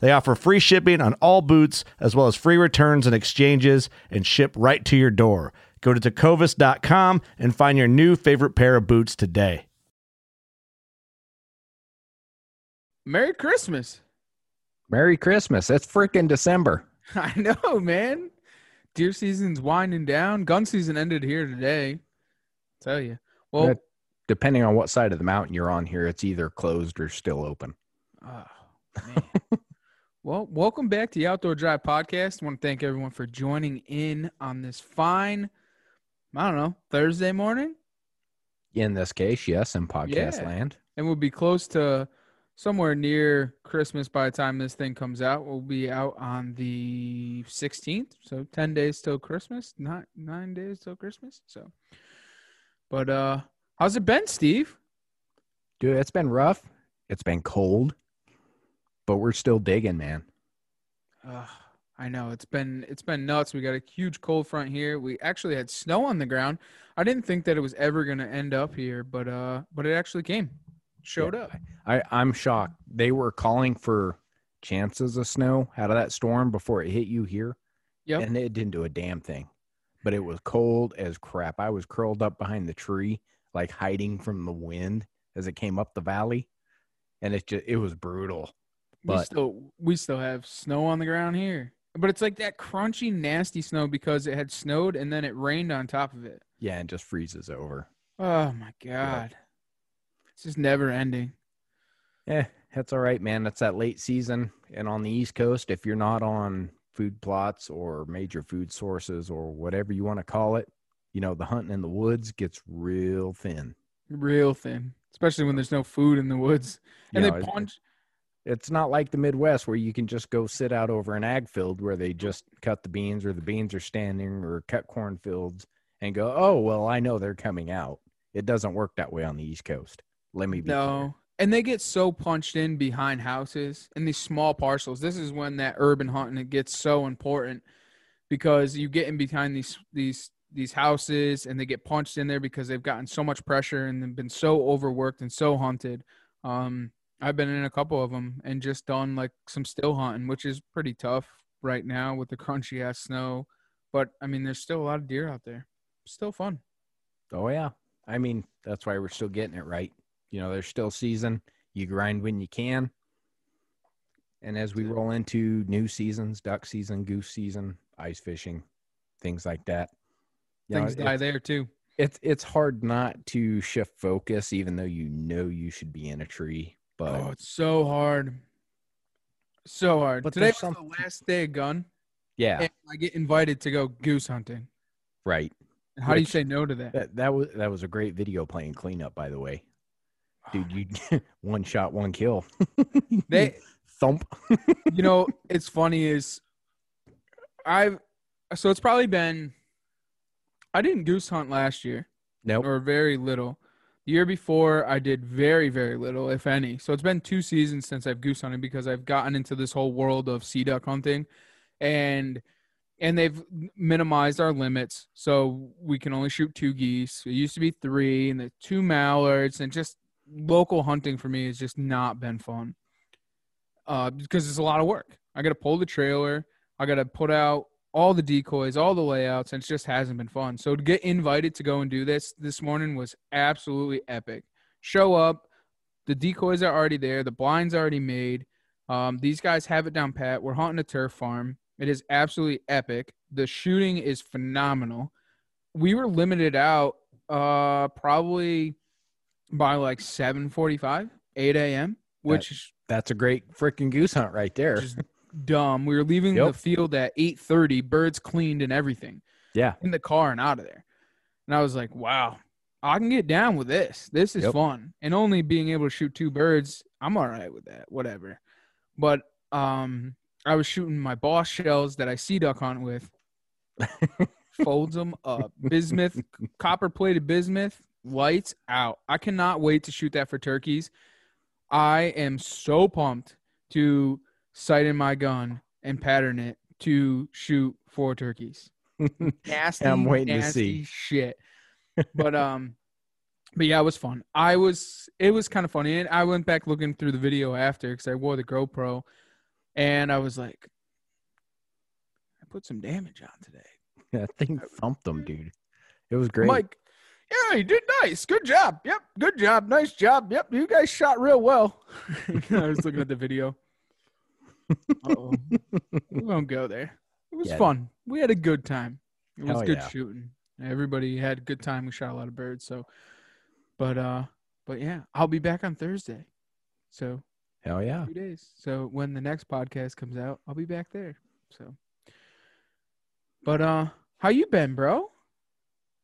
They offer free shipping on all boots, as well as free returns and exchanges, and ship right to your door. Go to tecovas.com and find your new favorite pair of boots today. Merry Christmas. Merry Christmas. It's freaking December. I know, man. Deer season's winding down. Gun season ended here today. tell you. Well, But depending on what side of the mountain you're on here, it's either closed or still open. oh, man. Well, welcome back to the Outdoor Drive podcast. I want to thank everyone for joining in on this fine, I don't know, Thursday morning. In this case, yes, in podcast Yeah. land. And we'll be close to somewhere near Christmas by the time this thing comes out. We'll be out on the 16th, so 10 days till Christmas, not 9 days till Christmas. So But uh how's it been, Steve? Dude, it's been rough. It's been cold, but we're still digging, man. Uh, I know it's been it's been nuts. We got a huge cold front here. We actually had snow on the ground. I didn't think that it was ever going to end up here, but uh but it actually came. Showed Yeah. up. I, I'm shocked. They were calling for chances of snow out of that storm before it hit you here, Yep. and it didn't do a damn thing. But it was cold as crap. I was curled up behind the tree, like hiding from the wind as it came up the valley, and it just it was brutal. We still we still have snow on the ground here. But it's like that crunchy nasty snow because it had snowed and then it rained on top of it. Yeah, and just freezes over. Oh my god. It's just never ending. Yeah, that's all right, man. That's that late season, and on the East Coast, if you're not on food plots or major food sources or whatever you want to call it, you know, the hunting in the woods gets real thin. Real thin. Especially when there's no food in the woods. And You they know, it- punch It's not like the Midwest where you can just go sit out over an ag field where they just cut the beans or the beans are standing or cut cornfields and go, oh, well, I know they're coming out. It doesn't work that way on the East Coast. Let me be clear. No. And they get so punched in behind houses in these small parcels. This is when that urban hunting gets so important because you get in behind these these these houses and they get punched in there because they've gotten so much pressure and they've been so overworked and so hunted. Um, I've been in a couple of them and just done like some still hunting, which is pretty tough right now with the crunchy ass snow. But I mean, there's still a lot of deer out there. Still fun. Oh yeah. I mean, that's why we're still getting it right. You know, there's still season. You grind when you can. And as we roll into new seasons, duck season, goose season, ice fishing, things like that. you know, Things die there too. it's it's hard not to shift focus even though you know you should be in a tree. But Oh, it's so hard. So hard. But Today was something- the last day of gun, yeah, I get invited to go goose hunting. right. And How do you say no to that? That that was that was a great video playing cleanup, by the way. Dude, you one shot, one kill. They, thump. you know, it's funny is I've so it's probably been I didn't goose hunt last year Nope. or very little. The year before I did very very little, if any. So it's been two seasons since I've goose hunted because I've gotten into this whole world of sea duck hunting, and and they've minimized our limits so we can only shoot two geese. It used to be three, and the two mallards, and just local hunting for me has just not been fun. Uh, because it's a lot of work. I got to pull the trailer. I got to put out all the decoys, all the layouts, and it just hasn't been fun. So to get invited to go and do this this morning was absolutely epic. Show up, the decoys are already there, the blinds already made. Um, these guys have it down pat. We're hunting a turf farm. It is absolutely epic. The shooting is phenomenal. We were limited out uh probably by like 7:45, 8 a.m., which is That's a great freaking goose hunt right there. dumb. We were leaving Yep. the field at 8:30, birds cleaned and everything Yeah. in the car and out of there. And I was like, wow, I can get down with this. This is Yep. fun. And only being able to shoot two birds, I'm all right with that. Whatever. But um I was shooting my boss shells that I sea duck hunt with. Folds them up. Bismuth, copper plated bismuth, lights out. I cannot wait to shoot that for turkeys. I am so pumped to sight in my gun and pattern it to shoot four turkeys. Nasty, I'm waiting to see. shit. But um, but yeah, it was fun. I was it was kind of funny, and I went back looking through the video after because I wore the GoPro, and I was like, I put some damage on today. that thing thumped them, dude. It was great. Mike, yeah, you did nice. Good job. Yep, good job. Nice job. Yep, you guys shot real well. I was looking at the video. We won't go there. It was Yeah. fun. We had a good time. It was Hell good yeah. shooting. Everybody had a good time. We shot a lot of birds. So, but uh, but yeah, I'll be back on Thursday. So Hell yeah. two days. So when the next podcast comes out, I'll be back there. So, but uh, how you been, bro?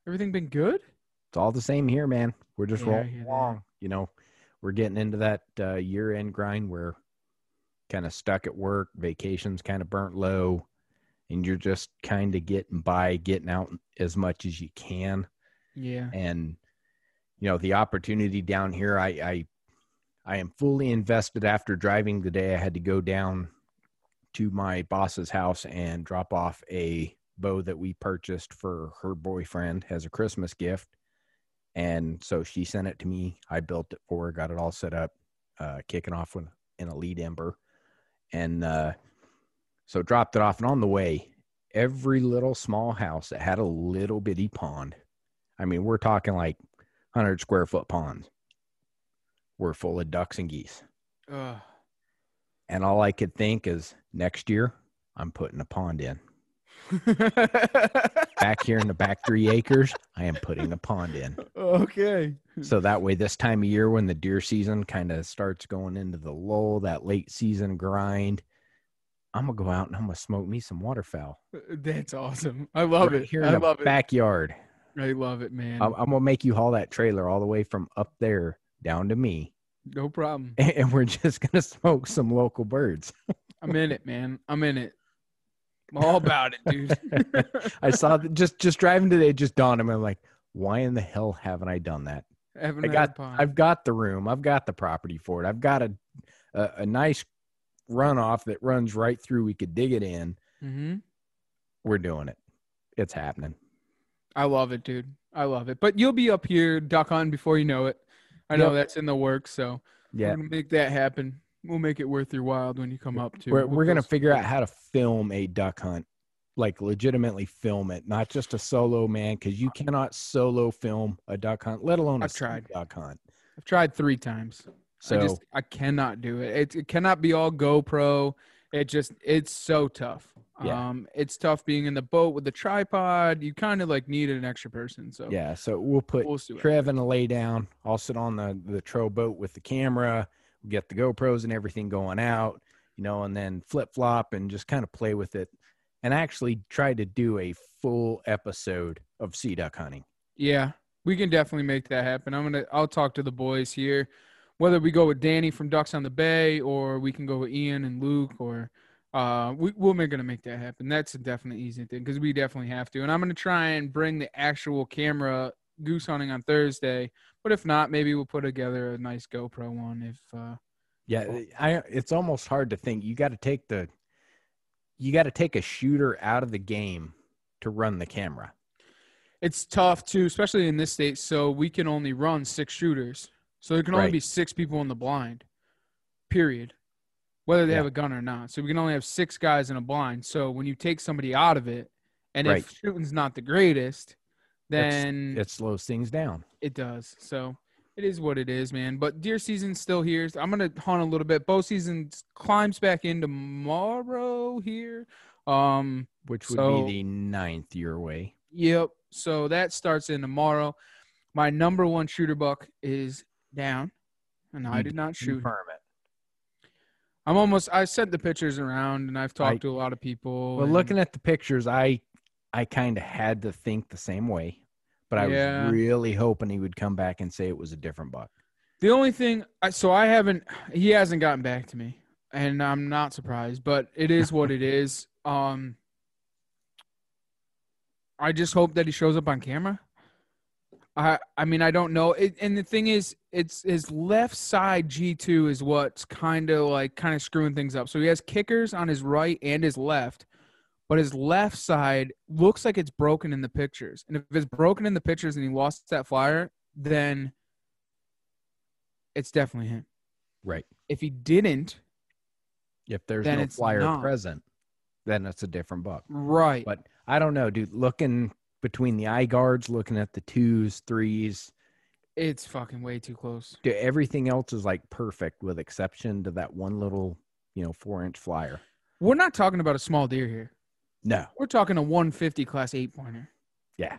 Everything been good? It's all the same here, man. We're just Yeah, rolling along. You know, we're getting into that uh, year end grind where kind of stuck at work, vacations kind of burnt low, and you're just kind of getting by, getting out as much as you can. Yeah. And you know, the opportunity down here, I I, I am fully invested. After driving the day, I had to go down to my boss's house and drop off a bow that we purchased for her boyfriend as a Christmas gift. And so she sent it to me. I built it for her, got it all set up, uh, kicking off with in a lead ember. And uh, so dropped it off. And on the way, every little small house that had a little bitty pond. I mean, we're talking like 100 square foot ponds were full of ducks and geese. Ugh. And all I could think is next year, I'm putting a pond in. Back here in the back three acres, I am putting a pond in. okay. So that way, this time of year when the deer season kind of starts going into the lull, that late season grind, I'm gonna go out and I'm gonna smoke me some waterfowl. Uh, that's awesome. I love Right it. here in I the love it. backyard. I love it, man. I'm, I'm gonna make you haul that trailer all the way from up there down to me, no problem. and we're just gonna smoke some local birds. I'm in it, man. I'm in it. I'm all about it, dude. I saw that just just driving today, just dawned on me. I'm like, why in the hell haven't I done that? I got. I've got the room, I've got the property for it, I've got a a, a nice runoff that runs right through. We could dig it in. Mm-hmm. We're doing it. It's happening. I love it, dude. I love it. But you'll be up here duck hunting before you know it. I know Yep. that's in the works, so Yeah, make that happen. We'll make it worth your while when you come up to. we're we're gonna figure out how to film a duck hunt, like legitimately film it, not just a solo man, because you cannot solo film a duck hunt, let alone a I've tried. duck hunt. I've tried three times. So I just I cannot do it. it. It cannot be all GoPro. It just it's so tough. Yeah. Um, it's tough being in the boat with the tripod. You kind of like need an extra person. So yeah, so we'll put we'll. Trev in a lay down. I'll sit on the the tro boat with the camera, get the GoPros and everything going out, you know, and then flip flop and just kind of play with it, and actually try to do a full episode of sea duck hunting. Yeah, we can definitely make that happen. I'm gonna. I'll talk to the boys here, whether we go with Danny from Ducks on the Bay or we can go with Ian and Luke or. Uh, we, we're gonna make that happen. That's a definite easy thing because we definitely have to. And I'm gonna try and bring the actual camera goose hunting on Thursday. But if not, maybe we'll put together a nice GoPro one. If uh, Yeah, I it's almost hard to think. You got to take the you got to take a shooter out of the game to run the camera. it's tough too, especially in this state. So we can only run six shooters. So there can only Right. be six people in the blind. Period. Whether they Yeah. have a gun or not. So we can only have six guys in a blind. So when you take somebody out of it, and Right. if shooting's not the greatest, Then It slows things down. it does. So it is what it is, man. But deer season's still here. So I'm gonna hunt a little bit. Bow season climbs back in tomorrow here. Um, which would So- be the ninth your way. Yep. So that starts in tomorrow. My number one shooter buck is down, and I did not shoot. Confirm it. I'm almost. I sent the pictures around, and I've talked I- to a lot of people. Well, looking at the pictures, I I kind of had to think the same way, but I Yeah. was really hoping he would come back and say it was a different buck. The only thing, so I haven't, he hasn't gotten back to me, and I'm not surprised, but it is what it is. Um, I just hope that he shows up on camera. I, I mean, I don't know. It, and the thing is, it's his left side G2 is what's kind of like kind of screwing things up. So he has kickers on his right and his left, but his left side looks like it's broken in the pictures. And if it's broken in the pictures and he lost that flyer, then it's definitely him. Right. If he didn't, If there's no flyer not. present, then it's a different buck. right? But I don't know, dude. Looking between the eye guards, looking at the twos, threes, it's fucking way too close. dude, everything else is like perfect with exception to that one little, you know, four inch flyer. We're not talking about a small deer here. No. We're talking a 150 class eight pointer, Yeah.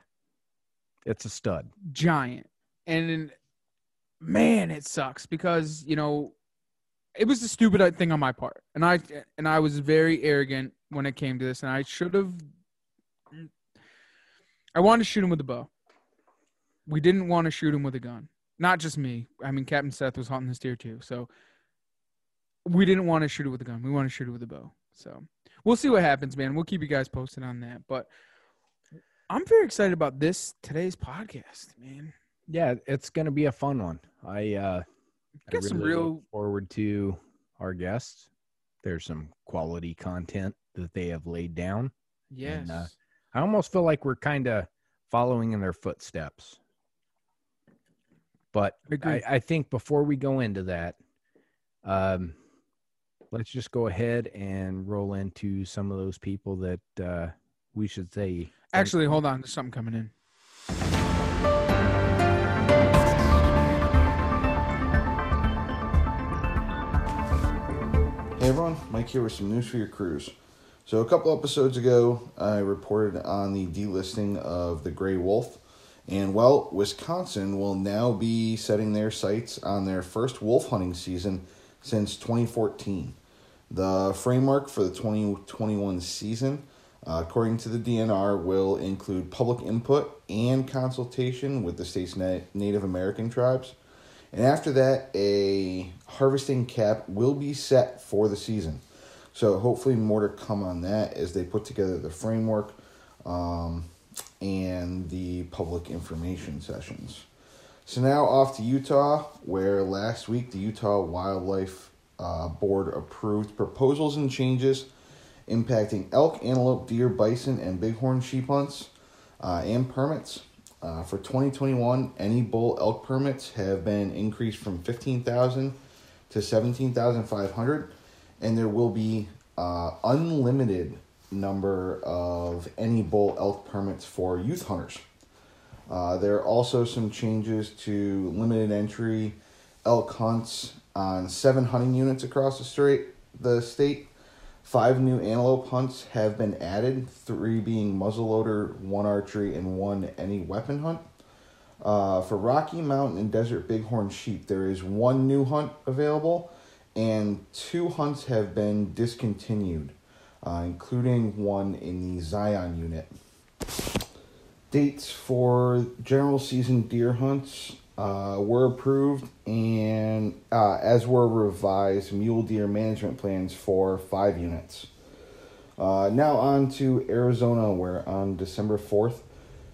It's a stud. giant, and man, it sucks because you know it was a stupid thing on my part, and I and I was very arrogant when it came to this, and I should have. I wanted to shoot him with a bow. We didn't want to shoot him with a gun. Not just me. I mean, Captain Seth was hunting this deer too, so we didn't want to shoot it with a gun. We want to shoot it with a bow. So we'll see what happens, man. We'll keep you guys posted on that. But I'm very excited about this today's podcast, man. Yeah, it's gonna be a fun one. I uh I Got some really look real forward to our guests. There's some quality content that they have laid down. yes. And, uh, I almost feel like we're kind of following in their footsteps. But Agree. I, I think before we go into that, um, let's just go ahead and roll into some of those people that uh, we should say. Actually, hold on. There's something coming in. Hey everyone, Mike here with some news for your cruise. So, a couple episodes ago, I reported on the delisting of the gray wolf. And well, Wisconsin will now be setting their sights on their first wolf hunting season since 2014. The framework for the 2021 season, uh, according to the DNR, will include public input and consultation with the state's na- Native American tribes. And after that, a harvesting cap will be set for the season. So hopefully more to come on that as they put together the framework um, and the public information sessions. So now off to Utah, where last week the Utah Wildlife uh, Board approved proposals and changes impacting elk, antelope, deer, bison, and bighorn sheep hunts uh, and permits. Uh, for 2021, any bull elk permits have been increased from 15,000 to 17,500, and there will be uh, unlimited number of any bull elk permits for youth hunters. Uh, there are also some changes to limited entry elk hunts on seven hunting units across the state. The state, five new antelope hunts have been added. Three being muzzleloader, one archery, and one any weapon hunt. Uh, for Rocky Mountain and Desert Bighorn sheep, there is one new hunt available, and two hunts have been discontinued, uh, including one in the Zion unit. Dates for general season deer hunts uh, were approved, and uh, as were revised mule deer management plans for five units. Uh, now on to Arizona, where on December 4th,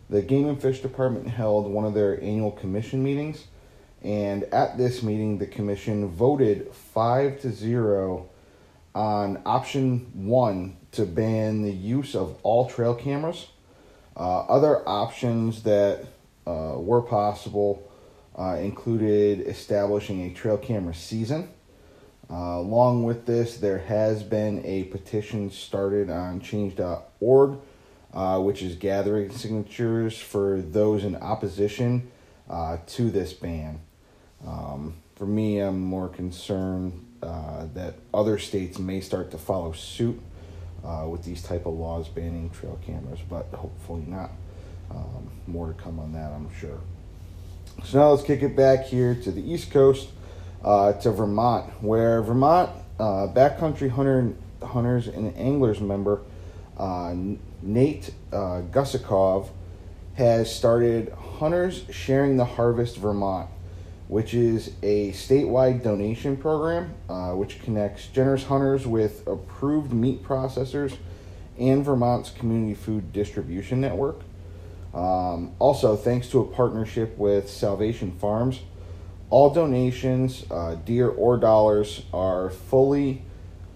the Game and Fish Department held one of their annual commission meetings. And at this meeting, the commission voted 5 to 0 on option 1 to ban the use of all trail cameras. Uh, other options that uh, were possible uh, included establishing a trail camera season. Uh, along with this, there has been a petition started on change.org, uh, which is gathering signatures for those in opposition uh, to this ban. Um, for me, I'm more concerned that other states may start to follow suit uh, with these type of laws banning trail cameras, but hopefully not. Um, more to come on that, I'm sure. So now let's kick it back here to the East Coast, uh, to Vermont, where Vermont uh, backcountry hunter, hunters and anglers member uh, Nate uh, Gusakov has started Hunters Sharing the Harvest Vermont, which is a statewide donation program uh, which connects generous hunters with approved meat processors and Vermont's community food distribution network. Um, also, thanks to a partnership with Salvation Farms, all donations, uh, deer or dollars, are fully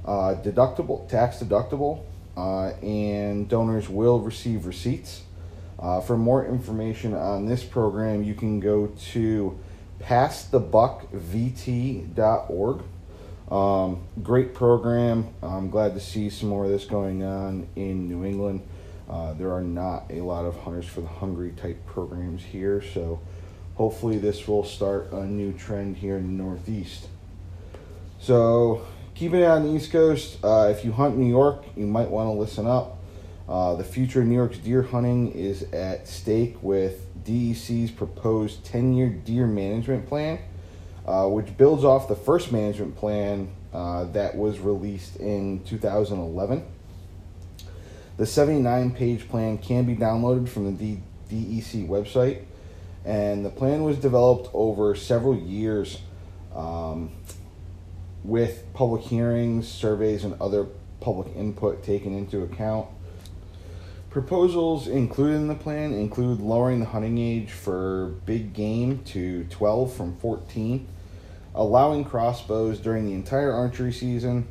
uh, deductible, tax deductible, uh, and donors will receive receipts. Uh, for more information on this program, you can go to passthebuckvt.org. Um, great program. I'm glad to see some more of this going on in New England. Uh, there are not a lot of Hunters for the Hungry type programs here, so hopefully this will start a new trend here in the Northeast. So, keeping it on the East Coast, uh, if you hunt New York, you might want to listen up. Uh, the future of New York's deer hunting is at stake with DEC's proposed 10 year deer management plan, uh, which builds off the first management plan uh, that was released in 2011. The 79 page plan can be downloaded from the DEC website, and the plan was developed over several years um, with public hearings, surveys, and other public input taken into account. Proposals included in the plan include lowering the hunting age for big game to 12 from 14, allowing crossbows during the entire archery season,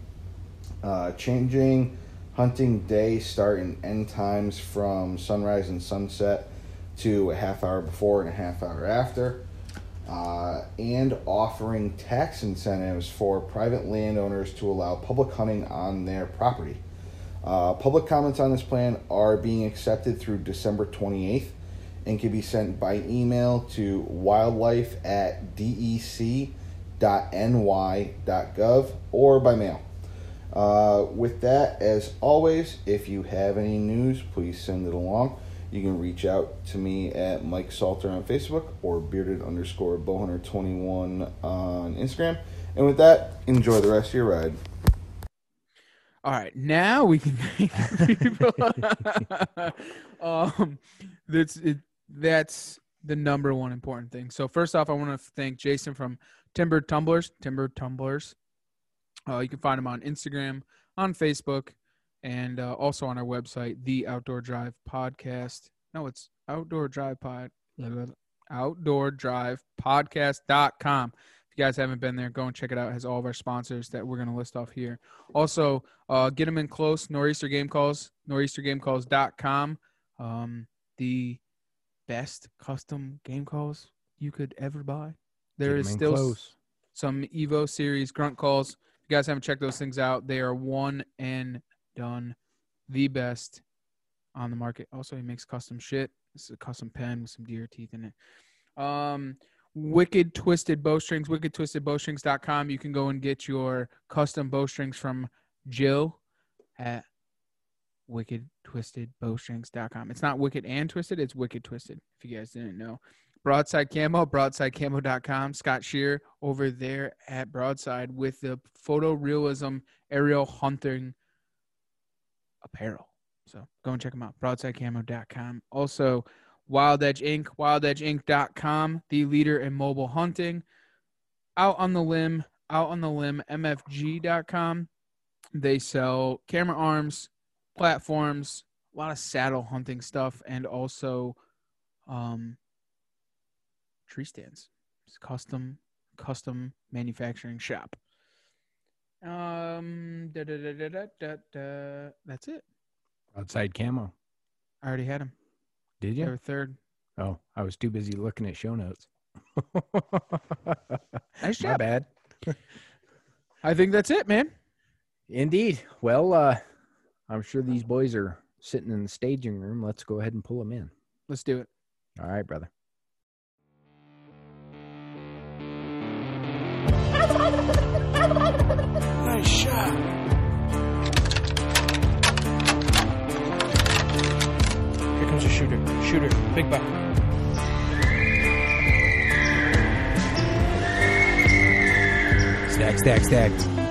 uh, changing hunting day start and end times from sunrise and sunset to a half hour before and a half hour after, uh, and offering tax incentives for private landowners to allow public hunting on their property. Uh, public comments on this plan are being accepted through December 28th and can be sent by email to wildlife at dec.ny.gov or by mail. Uh, with that, as always, if you have any news, please send it along. You can reach out to me at Mike Salter on Facebook or bearded underscore bowhunter21 on Instagram. And with that, enjoy the rest of your ride. All right, now we can thank people. um, that's it, that's the number one important thing. So first off, I want to thank Jason from Timbered Tumblers. Timbered Tumblers. Uh, you can find him on Instagram, on Facebook, and uh, also on our website, the Outdoor Drive Podcast. No, it's Outdoor Drive Pod. Outdoor Drive Podcast.com. You guys haven't been there, go and check it out. It has all of our sponsors that we're going to list off here. Also, uh, get them in close. Nor'easter Game Calls, nor'eastergamecalls.com. Um, the best custom game calls you could ever buy. There is still close. some Evo series grunt calls. If you guys haven't checked those things out, they are one and done, the best on the market. Also, he makes custom shit. This is a custom pen with some deer teeth in it. Um, Wicked Twisted Bowstrings, wickedtwistedbowstrings.com. You can go and get your custom bowstrings from Jill at wickedtwistedbowstrings.com. It's not wicked and twisted, it's wicked twisted, if you guys didn't know. Broadside Camo, broadsidecamo.com. Scott Shear over there at Broadside with the photorealism aerial hunting apparel. So go and check them out. Broadsidecamo.com. Also, Wild Edge Inc., wildedgeinc.com, the leader in mobile hunting. Out on the limb, out on the limb, mfg.com. They sell camera arms, platforms, a lot of saddle hunting stuff, and also um, tree stands. It's custom custom manufacturing shop. Um, da, da, da, da, da, da, da. that's it. Outside camo. I already had him. Did you? were third. Oh, I was too busy looking at show notes. Nice My job. bad. I think that's it, man. Indeed. Well, uh, I'm sure these boys are sitting in the staging room. Let's go ahead and pull them in. Let's do it. All right, brother. Nice shot. Shooter, big buck. Stack, stack, stack.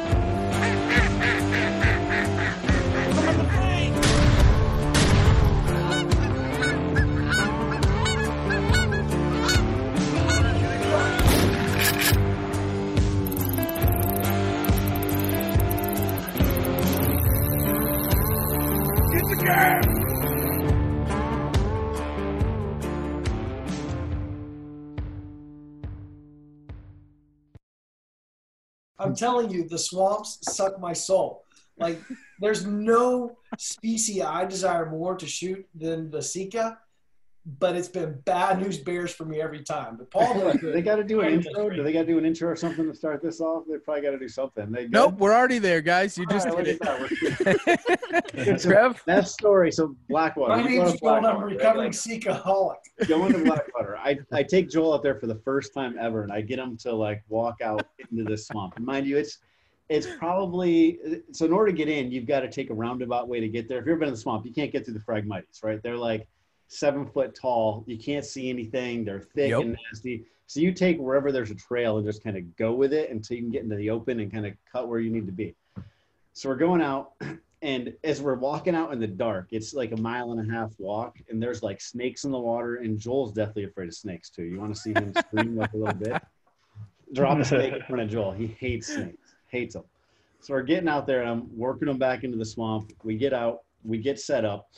Telling you, the swamps suck my soul. Like, there's no species I desire more to shoot than the Sika, but it's been bad news bears for me every time. But Paul, Do they got to do an intro? Do they got to do an intro or something to start this off? They probably got to do something. They good? Nope, we're already there, guys. You All just right, did it. that. We're- Trev, that story. So Blackwater. my you go name's to Joel. I'm a Blackwater, right? recovering Like, Sika holic. going to Blackwater. I, I take Joel out there for the first time ever, and I get him to like walk out into this swamp. And mind you, it's it's probably so. In order to get in, you've got to take a roundabout way to get there. If you've ever been in the swamp, you can't get through the Phragmites, right? They're like seven foot tall. You can't see anything. They're thick Yep. and nasty. So you take wherever there's a trail and just kind of go with it until you can get into the open and kind of cut where you need to be. So we're going out, and as we're walking out in the dark, it's like a mile and a half walk, and there's like snakes in the water, and Joel's definitely afraid of snakes too. You want to see him scream like a little bit? Drop a snake in front of Joel. He hates snakes, hates them. So we're getting out there, and I'm working them back into the swamp. We get out, we get set up.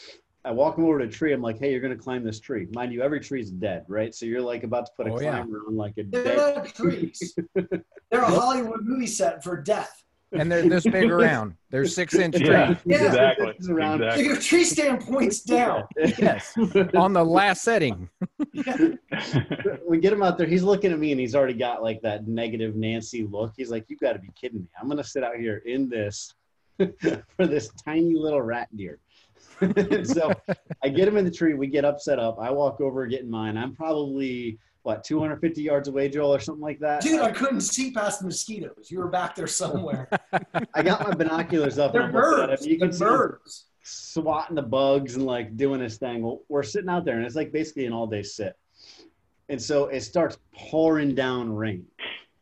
I walk him over to a tree. I'm like, "Hey, you're gonna climb this tree." Mind you, every tree's dead, right? So you're like about to put a Oh, yeah. climber on like a They're dead. tree. trees. They're a Hollywood movie set for death. And they're this big around. They're six inch Yeah, trees. Yeah. exactly. It's around- So exactly. your tree stand points down. Yes. On the last setting. we get him out there. He's looking at me and he's already got like that negative Nancy look. He's like, "You got to be kidding me! I'm gonna sit out here in this for this tiny little rat deer." So I get him in the tree. We get up, set up. I walk over, get in mine. I'm probably what 250 yards away, Joel, or something like that. Dude, I couldn't see past the mosquitoes. You were back there somewhere. I got my binoculars up. and They're birds. You can They're see birds. swatting the bugs and like doing this thing. Well, we're sitting out there and it's like basically an all day sit. And so it starts pouring down rain.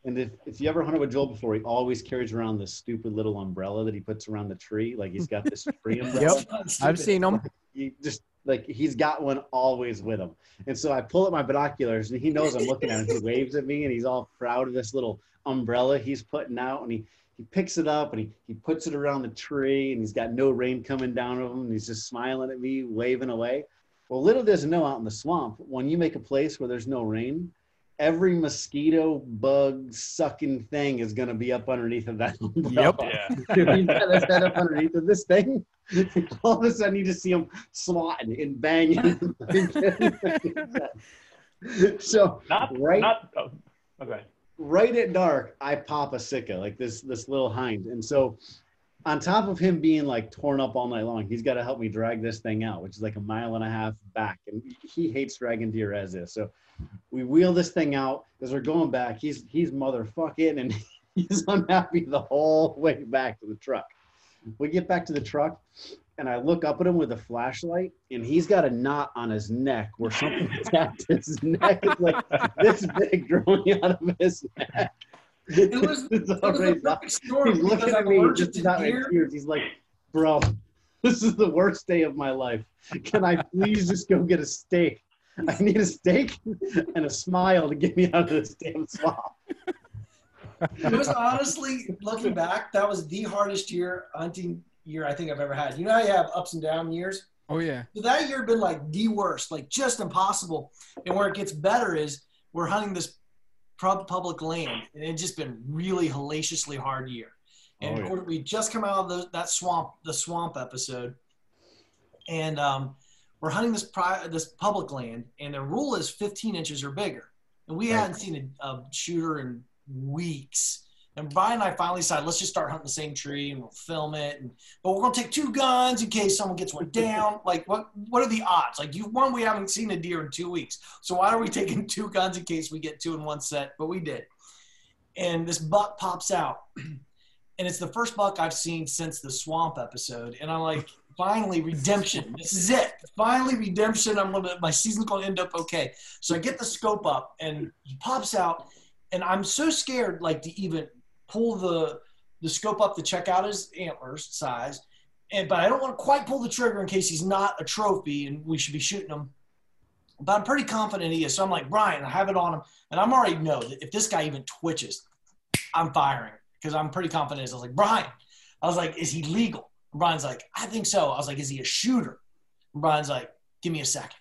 And if, if you ever hunted with Joel before, he always carries around this stupid little umbrella that he puts around the tree. Like he's got this tree umbrella. Yep. I've seen him. He just like he's got one always with him. And so I pull up my binoculars and he knows I'm looking at him. He waves at me and he's all proud of this little umbrella he's putting out and he he picks it up and he, he puts it around the tree and he's got no rain coming down on him and he's just smiling at me, waving away. Well, little does he know out in the swamp, when you make a place where there's no rain, every mosquito, bug, sucking thing is going to be up underneath of that umbrella. yeah. Dude, he's got his head up underneath of this thing. All of a sudden, you just see him swatting and banging. so Not Right. Not. Oh, okay. right at dark, I pop a sika, like this this little hind. And so on top of him being like torn up all night long, he's got to help me drag this thing out, which is like a mile and a half back. And he hates dragging deer as is. So we wheel this thing out as we're going back. He's he's motherfucking and he's unhappy the whole way back to the truck. We get back to the truck and I look up at him with a flashlight, and he's got a knot on his neck where something attacked his neck. Like this big growing out of his neck. It was, It's it was already the perfect storm He's looking at me, just to about in tears. He's like, "Bro, this is the worst day of my life. Can I please just go get a steak? I need a steak and a smile to get me out of this damn swamp." It was honestly, looking back, that was the hardest year hunting year I think I've ever had. You know how you have ups and down years? Oh yeah. So that year had been like the worst, like just impossible. And where it gets better is we're hunting this pub- public land, and it's just been really hellaciously hard year. And Oh, yeah. we're- just come out of the, that swamp, the swamp episode, and um, we're hunting this pri- this public land, and the rule is 15 inches or bigger. And we Right. hadn't seen a, a shooter in weeks. And Brian and I finally decided, let's just start hunting the same tree and we'll film it. And, but we're going to take two guns in case someone gets one down. like, what what are the odds? Like, you one, we haven't seen a deer in two weeks. So why are we taking two guns in case we get two in one set? But we did. And this buck pops out. And it's the first buck I've seen since the swamp episode. And I'm like, finally redemption. This is it. Finally redemption. I'm gonna my season's gonna end up okay. So I get the scope up and he pops out, and I'm so scared like to even pull the the scope up to check out his antlers size. And but I don't want to quite pull the trigger in case he's not a trophy and we should be shooting him. But I'm pretty confident he is. So I'm like, Brian, I have it on him. And I'm already know that if this guy even twitches, I'm firing because I'm pretty confident. I was like, Brian, I was like, is he legal? And Brian's like, I think so. I was like, is he a shooter? And Brian's like, give me a second.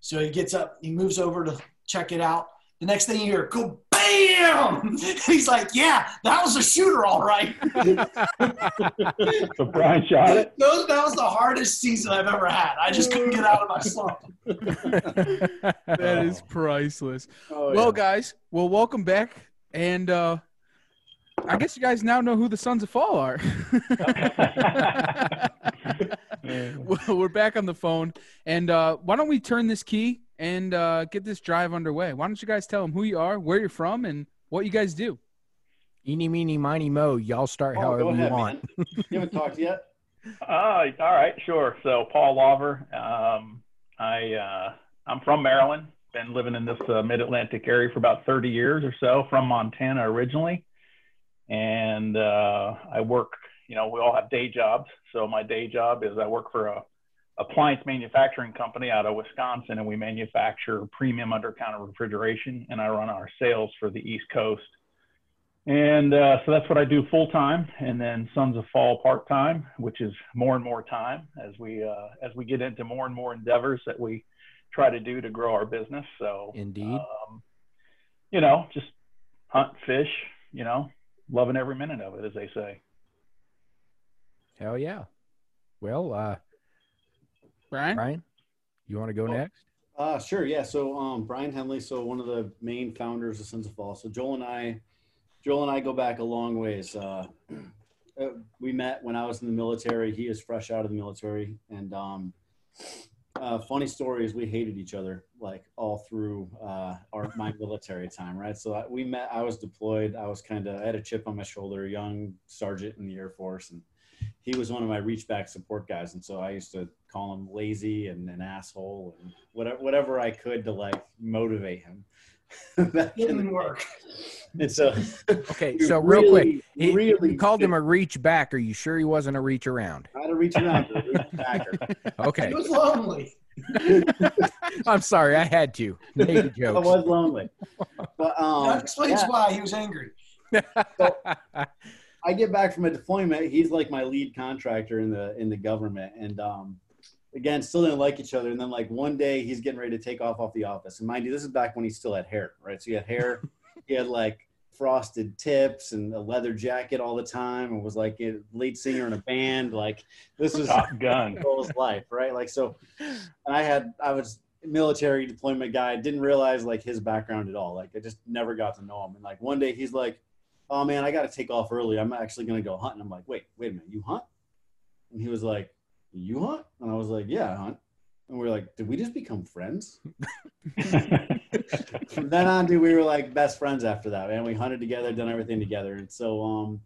So he gets up, he moves over to check it out. The next thing you hear, go bam! He's like, yeah, that was a shooter, all right. So Brian shot it. Those, that was the hardest season I've ever had. I just couldn't get out of my slump. that is priceless. Oh, well, yeah. guys, well, welcome back, and uh, I guess you guys now know who the Sons of Fall are. Well, We're back on the phone, and uh, why don't we turn this key and uh, get this drive underway? Why don't you guys tell them who you are, where you're from, and what you guys do? Eeny, meeny, miny, mo. Y'all start Oh, however ahead, you want. You haven't talked yet. Uh, all right, sure. So Paul Lawver, um, I uh, I'm from Maryland. Been living in this uh, Mid-Atlantic area for about 30 years or so. From Montana originally, and uh, I work. You know, we all have day jobs. So my day job is I work for a appliance manufacturing company out of Wisconsin, and we manufacture premium under-counter refrigeration, and I run our sales for the East Coast. And uh, so that's what I do full time, and then Sons of Fall part time, which is more and more time as we uh, as we get into more and more endeavors that we try to do to grow our business. So Indeed. um, you know, just hunt, fish, you know, loving every minute of it, as they say. Hell yeah. Well, uh, Brian? Brian, you want to go Oh. next? Uh, sure, yeah. So um, Brian Henley, so one of the main founders of Sons of Fall. So Joel and I, Joel and I go back a long ways. Uh, uh, we met when I was in the military. He is fresh out of the military, and um, uh, funny story is we hated each other like all through uh, our my military time, right? So I, we met. I was deployed. I was kind of I had a chip on my shoulder, young sergeant in the Air Force, and he was one of my reach back support guys, and so I used to call him lazy and an asshole and whatever whatever I could to like motivate him. that Didn't work. and so Okay, so real quick, he, really you called him a reach back. Are you sure he wasn't a reach around? How to reach around to a reach backer. Okay, He was lonely. I'm sorry, I had to make a I joke. I was lonely, but um, that explains yeah. why he was angry. I get back from a deployment. He's like my lead contractor in the in the government, and um, again, still didn't like each other. And then like one day, he's getting ready to take off off the office. And mind you, this is back when he still had hair, right? So he had hair. he had like frosted tips and a leather jacket all the time, and was like a lead singer in a band. Like this was Top Gun. Joel's life, right? Like so, I had I was military deployment guy. Didn't realize like his background at all. Like I just never got to know him. And like one day he's like, "Oh man, I got to take off early. I'm actually gonna go hunt." And I'm like, "Wait, wait a minute, you hunt?" And he was like, "You hunt?" And I was like, "Yeah, I hunt." And we are like, "Did we just become friends?" From then on, dude, we were like best friends after that, man. We hunted together, done everything together, and so um,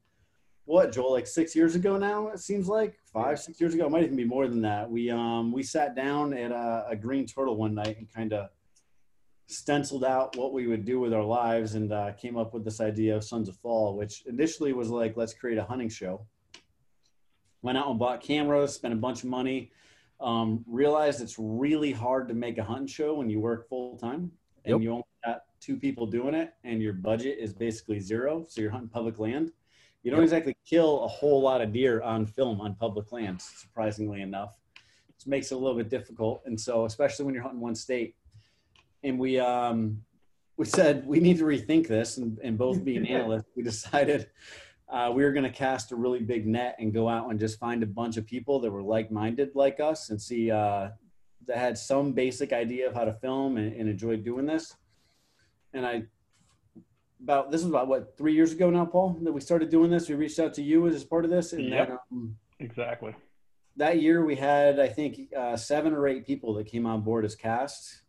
what Joel like six years ago now it seems like five six years ago it might even be more than that we um we sat down at a, a green turtle one night and kind of stenciled out what we would do with our lives and uh, came up with this idea of sons of fall which initially was like let's create a hunting show went out and bought cameras spent a bunch of money um, realized it's really hard to make a hunting show when you work full time and Yep. you only got two people doing it and your budget is basically zero so you're hunting public land you don't Yep. exactly kill a whole lot of deer on film on public land, surprisingly enough. It makes it a little bit difficult. And so, especially when you're hunting one state, and we um, we said we need to rethink this. And, and both being analysts, we decided uh, we were going to cast a really big net and go out and just find a bunch of people that were like-minded like us and see uh, that had some basic idea of how to film and, and enjoyed doing this. And I about this was about what three years ago now, Paul, that we started doing this. We reached out to you as part of this, and Yep. then um, exactly. that year we had I think uh, seven or eight people that came on board as cast.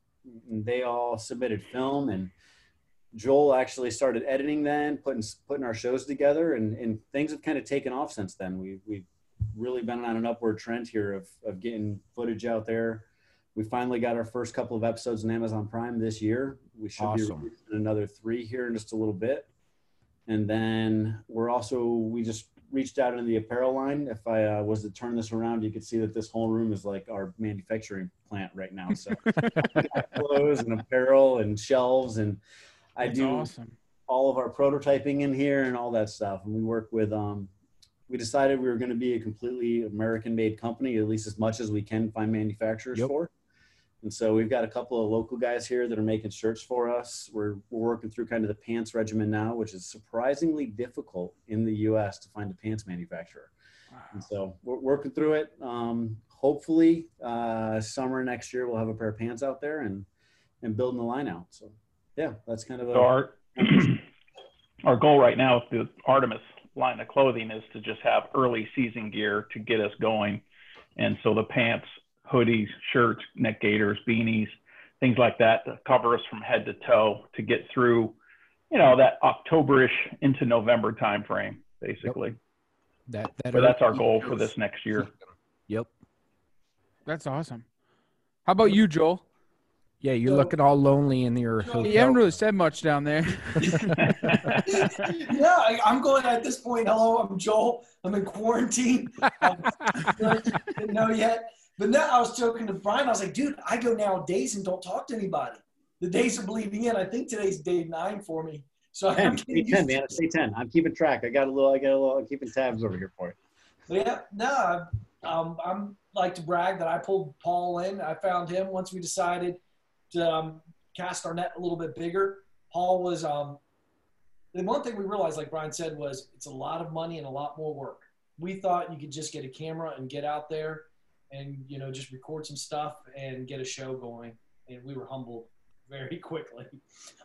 And they all submitted film, and Joel actually started editing then, putting putting our shows together, and, and things have kind of taken off since then. We we've really been on an upward trend here of, of getting footage out there. We finally got our first couple of episodes on Amazon Prime this year. We should Awesome. be releasing another three here in just a little bit. And then we're also we just reached out into the apparel line. If I uh, was to turn this around, you could see that this whole room is like our manufacturing plant right now. So clothes and apparel and shelves and I That's do awesome. all of our prototyping in here and all that stuff. And we work with, um, we decided we were going to be a completely American made company, at least as much as we can find manufacturers Yep. for. And so we've got a couple of local guys here that are making shirts for us. We're, we're working through kind of the pants regimen now, which is surprisingly difficult in the US to find a pants manufacturer. And so we're working through it. Um, hopefully, uh, summer next year, we'll have a pair of pants out there and, and building the line out. So yeah, that's kind of a, So our our goal right now with the Artemis line of clothing is to just have early season gear to get us going, and so the pants, hoodies, shirts, neck gaiters, beanies, things like that to cover us from head to toe to get through, you know, that Octoberish into November timeframe, basically. That that But that's our goal for this next year. Yep. That's awesome. How about you, Joel? Yeah, you're So- looking all lonely in your So- hotel. You haven't really said much down there. yeah, I, I'm going at this point. Hello, I'm Joel. I'm in quarantine. Um, didn't know yet. But now I was joking to Brian. I was like, dude, I go nowadays and don't talk to anybody. The days are bleeding in. I think today's day nine for me. So I'm 10, getting 10, man. to Stay 10. I'm keeping track. I got a little, I got a little, I'm keeping tabs over here for you. But yeah, no, um, I'm like to brag that I pulled Paul in. I found him once we decided to um, cast our net a little bit bigger. Paul was um, the one thing we realized, like Brian said, was it's a lot of money and a lot more work. We thought you could just get a camera and get out there and you know just record some stuff and get a show going, and we were humbled very quickly.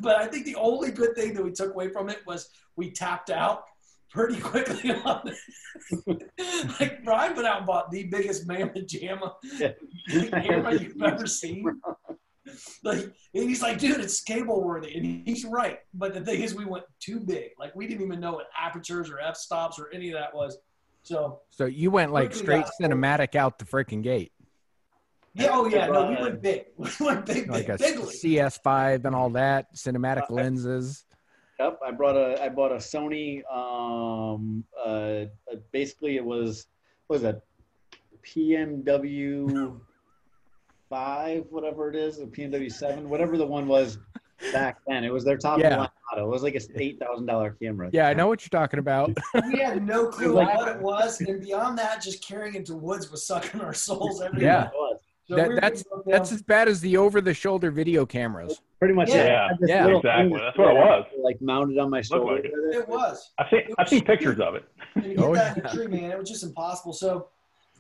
But I think the only good thing that we took away from it was we tapped out pretty quickly on it. like Brian went out and bought the biggest mammoth jamma Yeah. camera you've ever seen. Like and he's like, dude, it's cable worthy, and he's right. But the thing is, we went too big. Like we didn't even know what apertures or f stops or any of that was. So So you went like straight got- cinematic out the freaking gate, yeah, oh yeah, no, we went big. We went big, like big, a bigly. CS5 and all that, cinematic Uh, lenses. Yep. I brought a, I bought a Sony, um, uh, uh, basically it was, what was that? PMW five, whatever it is, or PMW seven, whatever the one was back then. It was their top of Yeah. the line model. It was like a eight thousand dollar camera. Yeah, I know what you're talking about. we had no clue Like- what it was, and beyond that, just carrying it to woods was sucking our souls everywhere. Yeah. So That- we that's- That's as bad as the over-the-shoulder video cameras. Pretty much. Yeah. Yeah. I had this Yeah, exactly. That's what it was. Like mounted on my shoulder. like it. it was. I've seen I've seen pictures of it. And to get Oh, that yeah. tree, man, it was just impossible. So,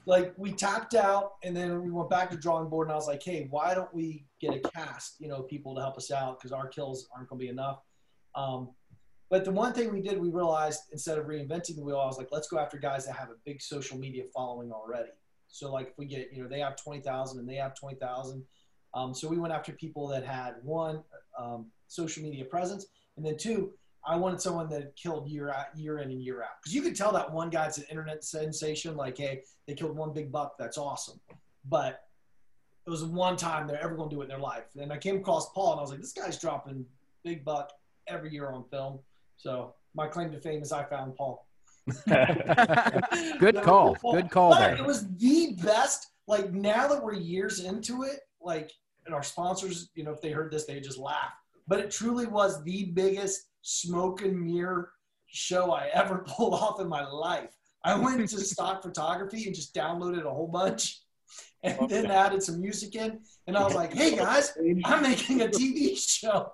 like, we tapped out, and then we went back to drawing board, and I was like, hey, why don't we get a cast, you know, people to help us out because our kills aren't going to be enough. Um, but the one thing we did, we realized instead of reinventing the wheel, I was like, let's go after guys that have a big social media following already. So, like, if we get, you know, they have 20,000 and they have 20,000. Um, so we went after people that had one, um, social media presence, and then two, I wanted someone that killed year out, year in and year out. Because you could tell that one guy's an internet sensation. Like, hey, they killed one big buck. That's awesome. But it was one time they're ever going to do it in their life. And I came across Paul, and I was like, this guy's dropping big buck every year on film. So my claim to fame is I found Paul. Good call. Good call But there. it was the best. Like now that we're years into it, like and our sponsors, you know, if they heard this, they just laugh. But it truly was the biggest smoke and mirror show I ever pulled off in my life. I went into stock photography and just downloaded a whole bunch and then added some music in. And I was like, hey guys, I'm making a TV show.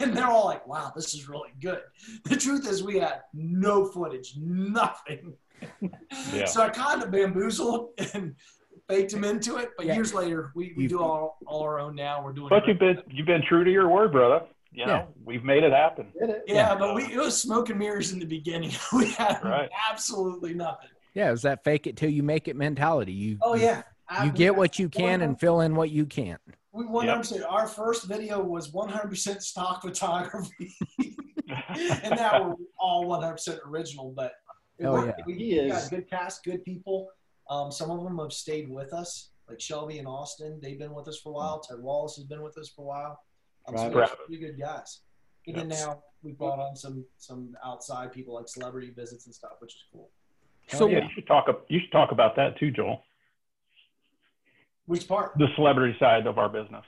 And they're all like, wow, this is really good. The truth is, we had no footage, nothing. Yeah. So I kind of bamboozled and faked them into it. But Yeah. years later, we, we do all, all our own now. We're doing But you've been you've been true to your word, brother. You know, Yeah. we've made it happen. Yeah, Yeah. but we it was smoke and mirrors in the beginning. We had Right. absolutely nothing. Yeah, it was that fake it till you make it mentality. You Oh you- yeah, You get what you can and fill in what you can't. We 100. Our first video was 100% stock photography, and now we're all 100% original. But Oh, yeah. we, He we got is. good cast, good people, Um, some of them have stayed with us, like Shelby and Austin. They've been with us for a while. Ted Wallace has been with us for a while. So Right. they're pretty good guys. And then now we brought on some some outside people like celebrity visits and stuff, which is cool. So yeah, you should talk. You should talk about that too, Joel. Which part? The celebrity side of our business.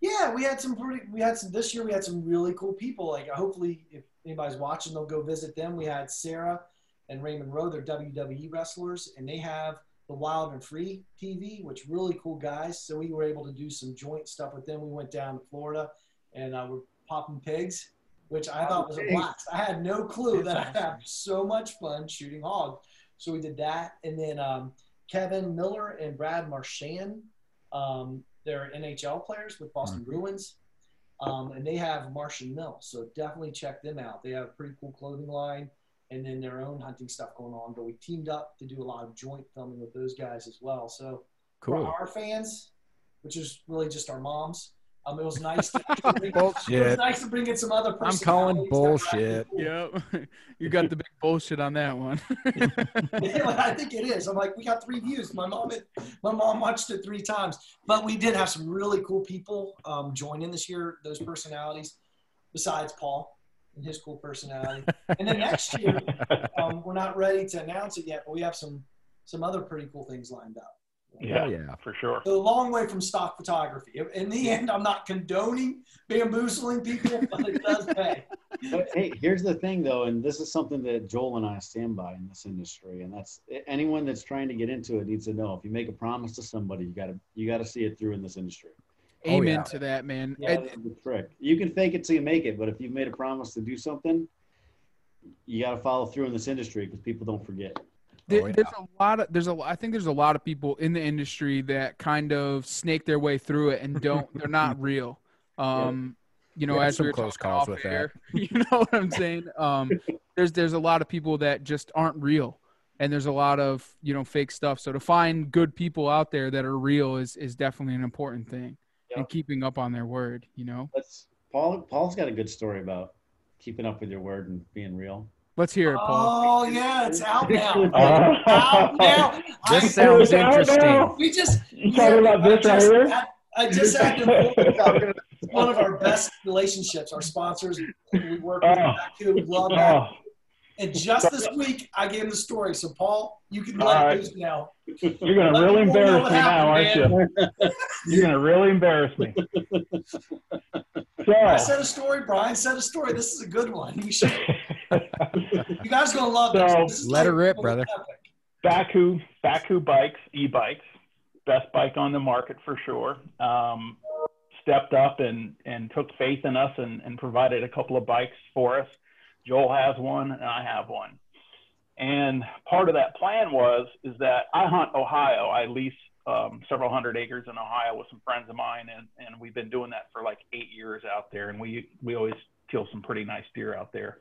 Yeah, we had some pretty. We had some this year. We had some really cool people. Like hopefully, if anybody's watching, they'll go visit them. We had Sarah and Raymond Rowe. They're WWE wrestlers, and they have the Wild and Free TV, which really cool guys. So we were able to do some joint stuff with them. We went down to Florida, and uh, we're popping pigs, which I thought was a blast. I had no clue that I'd have so much fun shooting hogs. So we did that, and then um, Kevan Miller and Brad Marchand. Um, they're NHL players with Boston Bruins, um, and they have Martian Mill. So definitely check them out. They have a pretty cool clothing line, and then their own hunting stuff going on. But we teamed up to do a lot of joint filming with those guys as well. So Cool. for our fans, which is really just our moms, um, it was nice. To, to bring, It Bullshit. was nice to bring in some other. I'm calling personalities that were bullshit. Yep. you got the big bullshit on that one. I think it is. I'm like, we got three views. My mom, my mom watched it three times. But we did have some really cool people um, join in this year. Those personalities, besides Paul and his cool personality. And then next year, um, we're not ready to announce it yet, but we have some some other pretty cool things lined up. Yeah, yeah. for sure. So a long way from stock photography. In the end, I'm not condoning bamboozling people, but it does pay. But hey, here's the thing though, and this is something that Joel and I stand by in this industry, and that's anyone that's trying to get into it needs to know if you make a promise to somebody, you gotta you gotta see it through in this industry. Oh, Amen yeah. to that, man. Yeah, that's the trick. You can fake it till you make it, but if you've made a promise to do something, you gotta follow through in this industry because people don't forget. There, Oh, yeah. There's a lot of there's a I think there's a lot of people in the industry that kind of snake their way through it and don't they're not real. Um, you know, We had as some we were close talking calls off with that. you know what I'm saying? Um, there's there's a lot of people that just aren't real, and there's a lot of you know fake stuff. So to find good people out there that are real is is definitely an important thing, Yeah. and keeping up on their word. You know, Let's Paul Paul's got a good story about keeping up with your word and being real. let's hear it, Paul. Oh yeah, it's out now. Out now. This sounds I know. interesting. We just You talking about I this right here? had- I just had to one of our best relationships, our sponsors. We work with Oh. Bakcou, love. Oh, And just this week, I gave him the story. So Paul, you can All let right. it loose now. you're gonna really embarrass what me now, aren't happened, you? You're gonna really embarrass me. I said a story. Brian said a story. This is a good one. You should. You guys are gonna love this. So, this is let her rip, epic. brother. Bakcou, Bakcou bikes, e-bikes, best bike on the market for sure. Um, stepped up and, and took faith in us and, and provided a couple of bikes for us. Joel has one and I have one. And part of that plan was is that I hunt Ohio. I lease um, several hundred acres in Ohio with some friends of mine, and, and we've been doing that for like eight years out there. And we we always kill some pretty nice deer out there.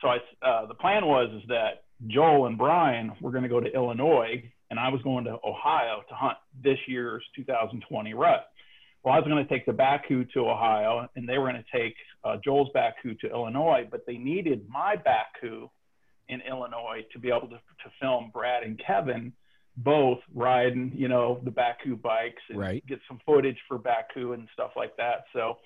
So I uh, the plan was is that Joel and Brian were going to go to Illinois, and I was going to Ohio to hunt this year's 2020 rut. Well, I was going to take the Bakcou to Ohio, and they were going to take uh, Joel's Bakcou to Illinois, but they needed my Bakcou in Illinois to be able to, to film Brad and Kevin both riding, you know, the Bakcou bikes and Right. get some footage for Bakcou and stuff like that. So,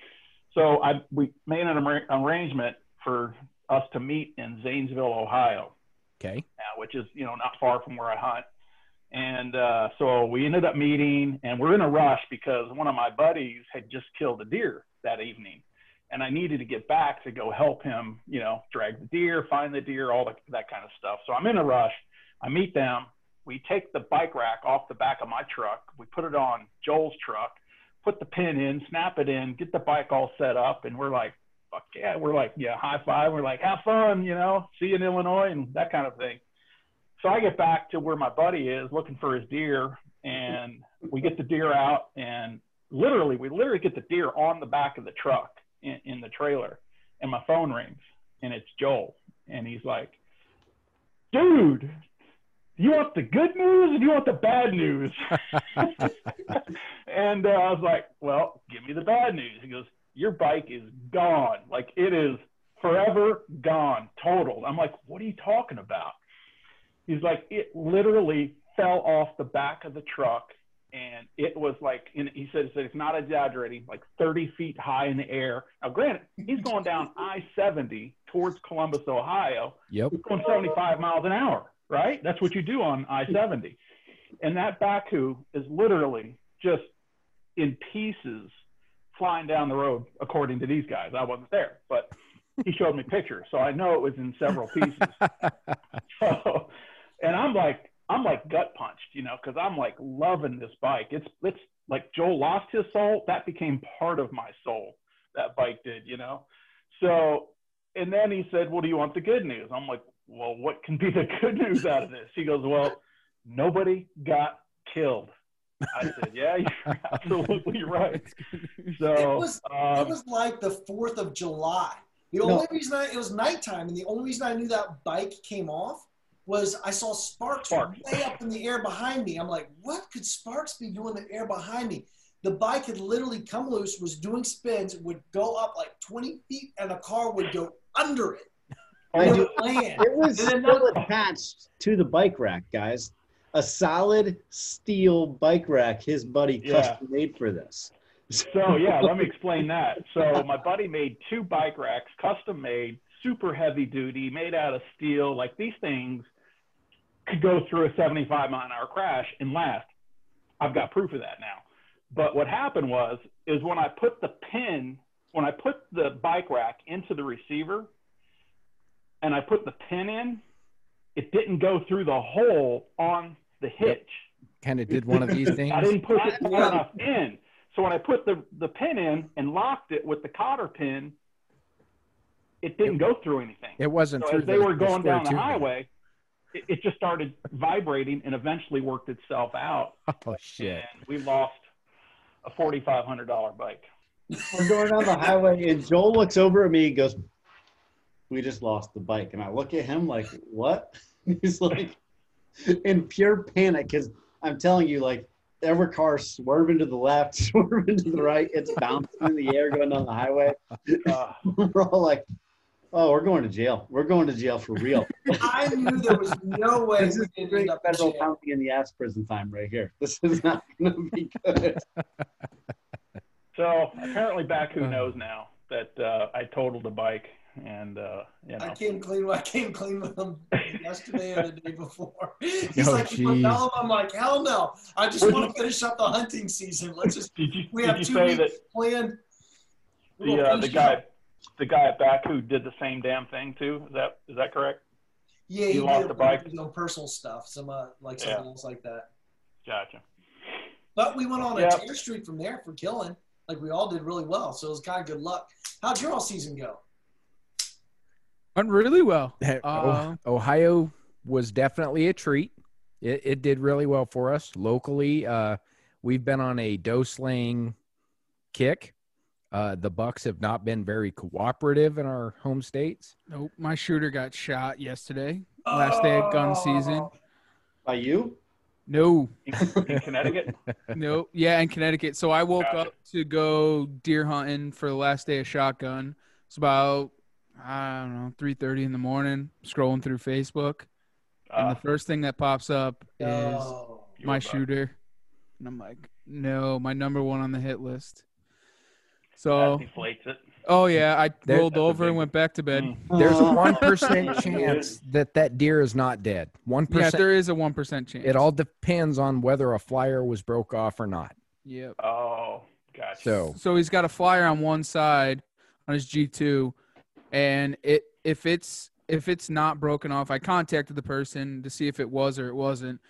so I we made an arra- arrangement for us to meet in Zanesville, Ohio Okay. uh, which is you know not far from where I hunt. And uh, so we ended up meeting, and we're in a rush because one of my buddies had just killed a deer that evening, and I needed to get back to go help him, you know, drag the deer, find the deer, all the, that kind of stuff. So I'm in a rush. I meet them. We take the bike rack off the back of my truck. We put it on Joel's truck, put the pin in, snap it in, get the bike all set up, and we're like, fuck yeah. We're like, yeah, high five. We're like, have fun, you know, see you in Illinois and that kind of thing. So I get back to where my buddy is looking for his deer, and we get the deer out, and literally, we literally get the deer on the back of the truck in, in the trailer, and my phone rings, and it's Joel, and he's like, dude, you want the good news or do you want the bad news? and uh, I was like, well, give me the bad news. He goes, your bike is gone. Like it is forever gone, totaled. I'm like, what are you talking about? He's like, it literally fell off the back of the truck, and it was like, and he said, he said it's not exaggerating, like 30 feet high in the air. Now, granted, he's going down I-70 towards Columbus, Ohio. Yep. He's going 75 miles an hour, right? That's what you do on I-70. And that Bakcou is literally just in pieces flying down the road, according to these guys. I wasn't there, but he showed me pictures, so I know it was in several pieces. so, and I'm like, I'm like gut punched, you know, because I'm like loving this bike. It's it's like Joel lost his soul, that became part of my soul. That bike did, you know. So, and then he said, "Well, do you want the good news?" I'm like, "Well, what can be the good news out of this?" He goes, "Well, nobody got killed." I said, "Yeah, you're absolutely right." So it was um, it was like the Fourth of July. The No. only reason I, it was nighttime, and the only reason I knew that bike came off was I saw sparks, Sparks. way up in the air behind me. I'm like, what could sparks be doing in the air behind me? The bike had literally come loose, was doing spins, would go up like 20 feet, and a car would go under it. I It do- land. It was still attached to the bike rack, guys. A solid steel bike rack his buddy Yeah. custom made for this. So yeah, let me explain that. So my buddy made two bike racks, custom made, super heavy duty, made out of steel. Like these things could go through a 75 mile an hour crash and last. I've got proof of that now. But what happened was, is when I put the pin, when I put the bike rack into the receiver, and I put the pin in, it didn't go through the hole on the hitch. Kind of did one of these things. I didn't push it far enough in. So when I put the, the pin in and locked it with the cotter pin, it didn't go through anything. It wasn't So through as they the- were going square down the tubing. highway, it, it just started vibrating and eventually worked itself out. Oh shit! And we lost a forty-five hundred dollar bike. We're going down the highway, and Joel looks over at me and goes, We just lost the bike. And I look at him like, What? He's like, in pure panic, because I'm telling you, like, every car swerving to the left, swerving to the right, it's bouncing in the air going down the highway. Uh, We're all like, Oh, we're going to jail. We're going to jail for real. I knew there was no way This is could end straight up in federal jail. county in the ass prison time right here. This is not going to be good. so apparently Bakcou knows now that uh, I totaled the bike, and uh, you I know, came clean. I came clean with him yesterday or the day before. He's Oh, like, "You put jeez. Bellum?" I'm like, hell no. I just want to finish up the hunting season. Let's just. did you We did have you two say weeks that planned. We're the uh, the guy up. The guy at back who did the same damn thing too? Is that is that correct? Yeah, he he, lost did the bike? His own personal stuff, some uh, like Yeah. something else like that. Gotcha. But we went on a Yep. tear streak from there for killing. Like we all did really well. So it was kind of good luck. How'd your all season go? Went really well. Oh, Uh, Ohio was definitely a treat. It, it did really well for us locally. Uh, we've been on a doe slaying kick. Uh, the Bucks have not been very cooperative in our home states. nope, my shooter got shot yesterday. Last day of gun season. By you? No, In Connecticut? no, yeah, in Connecticut. So I woke Gotcha. up to go deer hunting for the last day of shotgun. It's about I don't know three thirty in the morning. Scrolling through Facebook, and Uh, the first thing that pops up is Oh. my shooter, and I'm like, no, my number one on the hit list. That So, deflates it. oh yeah, I There- rolled over and went back to bed. Mm. There's a one percent chance that that deer is not dead. One Yeah, there is a one percent chance. it all depends on whether a flyer was broke off or not. Yep. Oh, gotcha. So So he's got a flyer on one side on his G two, and it if it's if it's not broken off, I contacted the person to see if it was or it wasn't.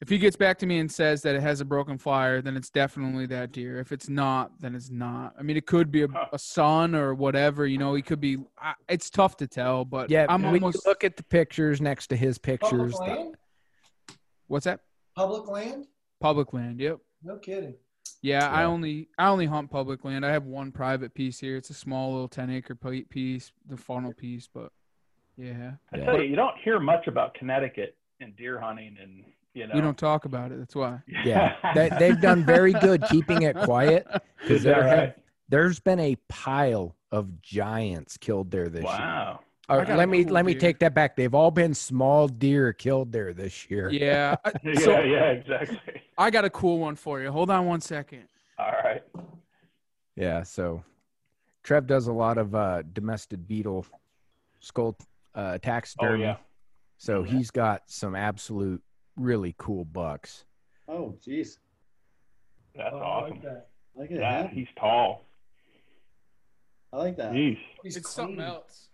If he gets back to me and says that it has a broken flyer, then it's definitely that deer. If it's not, then it's not. I mean, it could be a, a son or whatever. You know, he could be. I, it's tough to tell, but yeah, I'm when almost. you look at the pictures next to his pictures. Public the- land? what's that? Public land? Public land. Yep. No kidding. Yeah, I only I only hunt public land. I have one private piece here. It's a small little ten acre piece, the funnel piece, but yeah, I tell you, you don't hear much about Connecticut and deer hunting, and you know. we don't talk about it. That's why. yeah, they, they've done very good keeping it quiet Is because that there have right? there's been a pile of giants killed there this year. Wow. Uh, let me cool let me take that back. They've all been small deer killed there this year. Yeah. I- Yeah, yeah, exactly. I got a cool one for you. Hold on one second. All right. Yeah, so Trev does a lot of uh, domestic beetle skull uh, taxidermy. Oh yeah. So Yeah. he's got some absolute really cool bucks. Oh, jeez. That's Oh, I awesome. like that. I like it. Yeah, he's tall. I like that. Jeez. He's It's something else.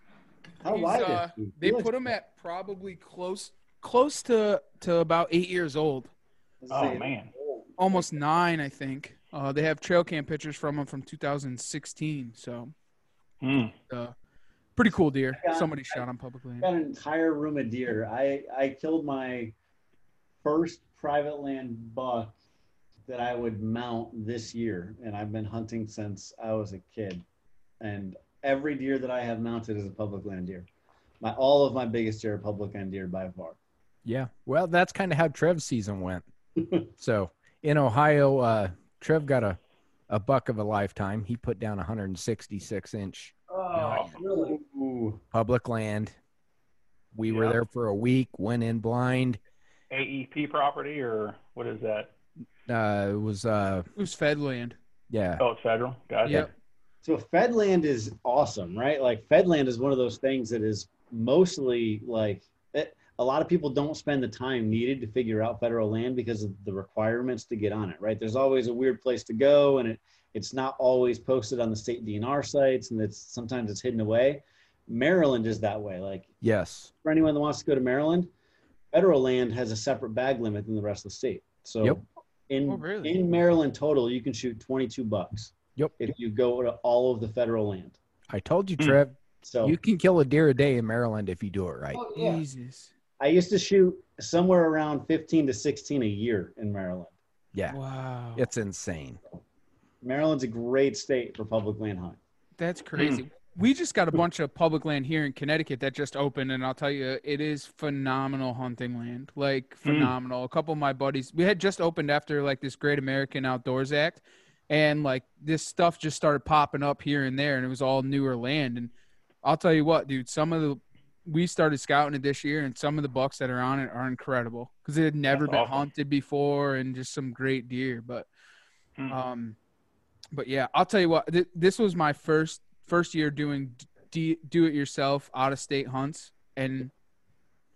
How He's, wide uh, is he? He They looks- put him at probably close close to to about eight years old. let's Oh man. Almost nine, I think. Uh, they have trail cam pictures from him from 2016. So Hmm. uh, pretty cool deer. Got- Somebody shot him publicly. got an entire room of deer. I I killed my first private land buck that I would mount this year, and I've been hunting since I was a kid. And every deer that I have mounted is a public land deer. My all of my biggest deer are public land deer by far. Yeah. Well, that's kind of how Trev's season went. so in Ohio, uh, Trev got a, a buck of a lifetime. He put down a 166 inch Oh, really? Public land. We were there for a week, went in blind. AEP property or what is that? Uh, it was, uh, It was fed land. yeah. Oh, it's federal. Gotcha. Yep. So Fedland is awesome, right? Like Fedland is one of those things that is mostly like it, a lot of people don't spend the time needed to figure out federal land because of the requirements to get on it, right? There's always a weird place to go and it it's not always posted on the state DNR sites and it's sometimes it's hidden away. Maryland is that way. Like Yes. for anyone that wants to go to Maryland, federal land has a separate bag limit than the rest of the state. So Yep. in Oh, really? in Maryland total, you can shoot 22 bucks Yep. if you go to all of the federal land. I told you, Hmm. Trev, So you can kill a deer a day in Maryland if you do it right. Oh, yeah. Jesus. I used to shoot somewhere around 15 to 16 a year in Maryland. Yeah. Wow. It's insane. Maryland's a great state for public land hunting. That's crazy. We just got a bunch of public land here in Connecticut that just opened, and I'll tell you, it is phenomenal hunting land. Like phenomenal. A couple of my buddies, we had just opened after like this Great American Outdoors Act, and like this stuff just started popping up here and there, and it was all newer land. And I'll tell you what, dude, some of the we started scouting it this year, and some of the bucks that are on it are incredible because it had never That's been awesome. hunted before, and just some great deer. But Hmm. um, but yeah, I'll tell you what. Th- this was my first first year doing d- do it yourself out of state hunts, and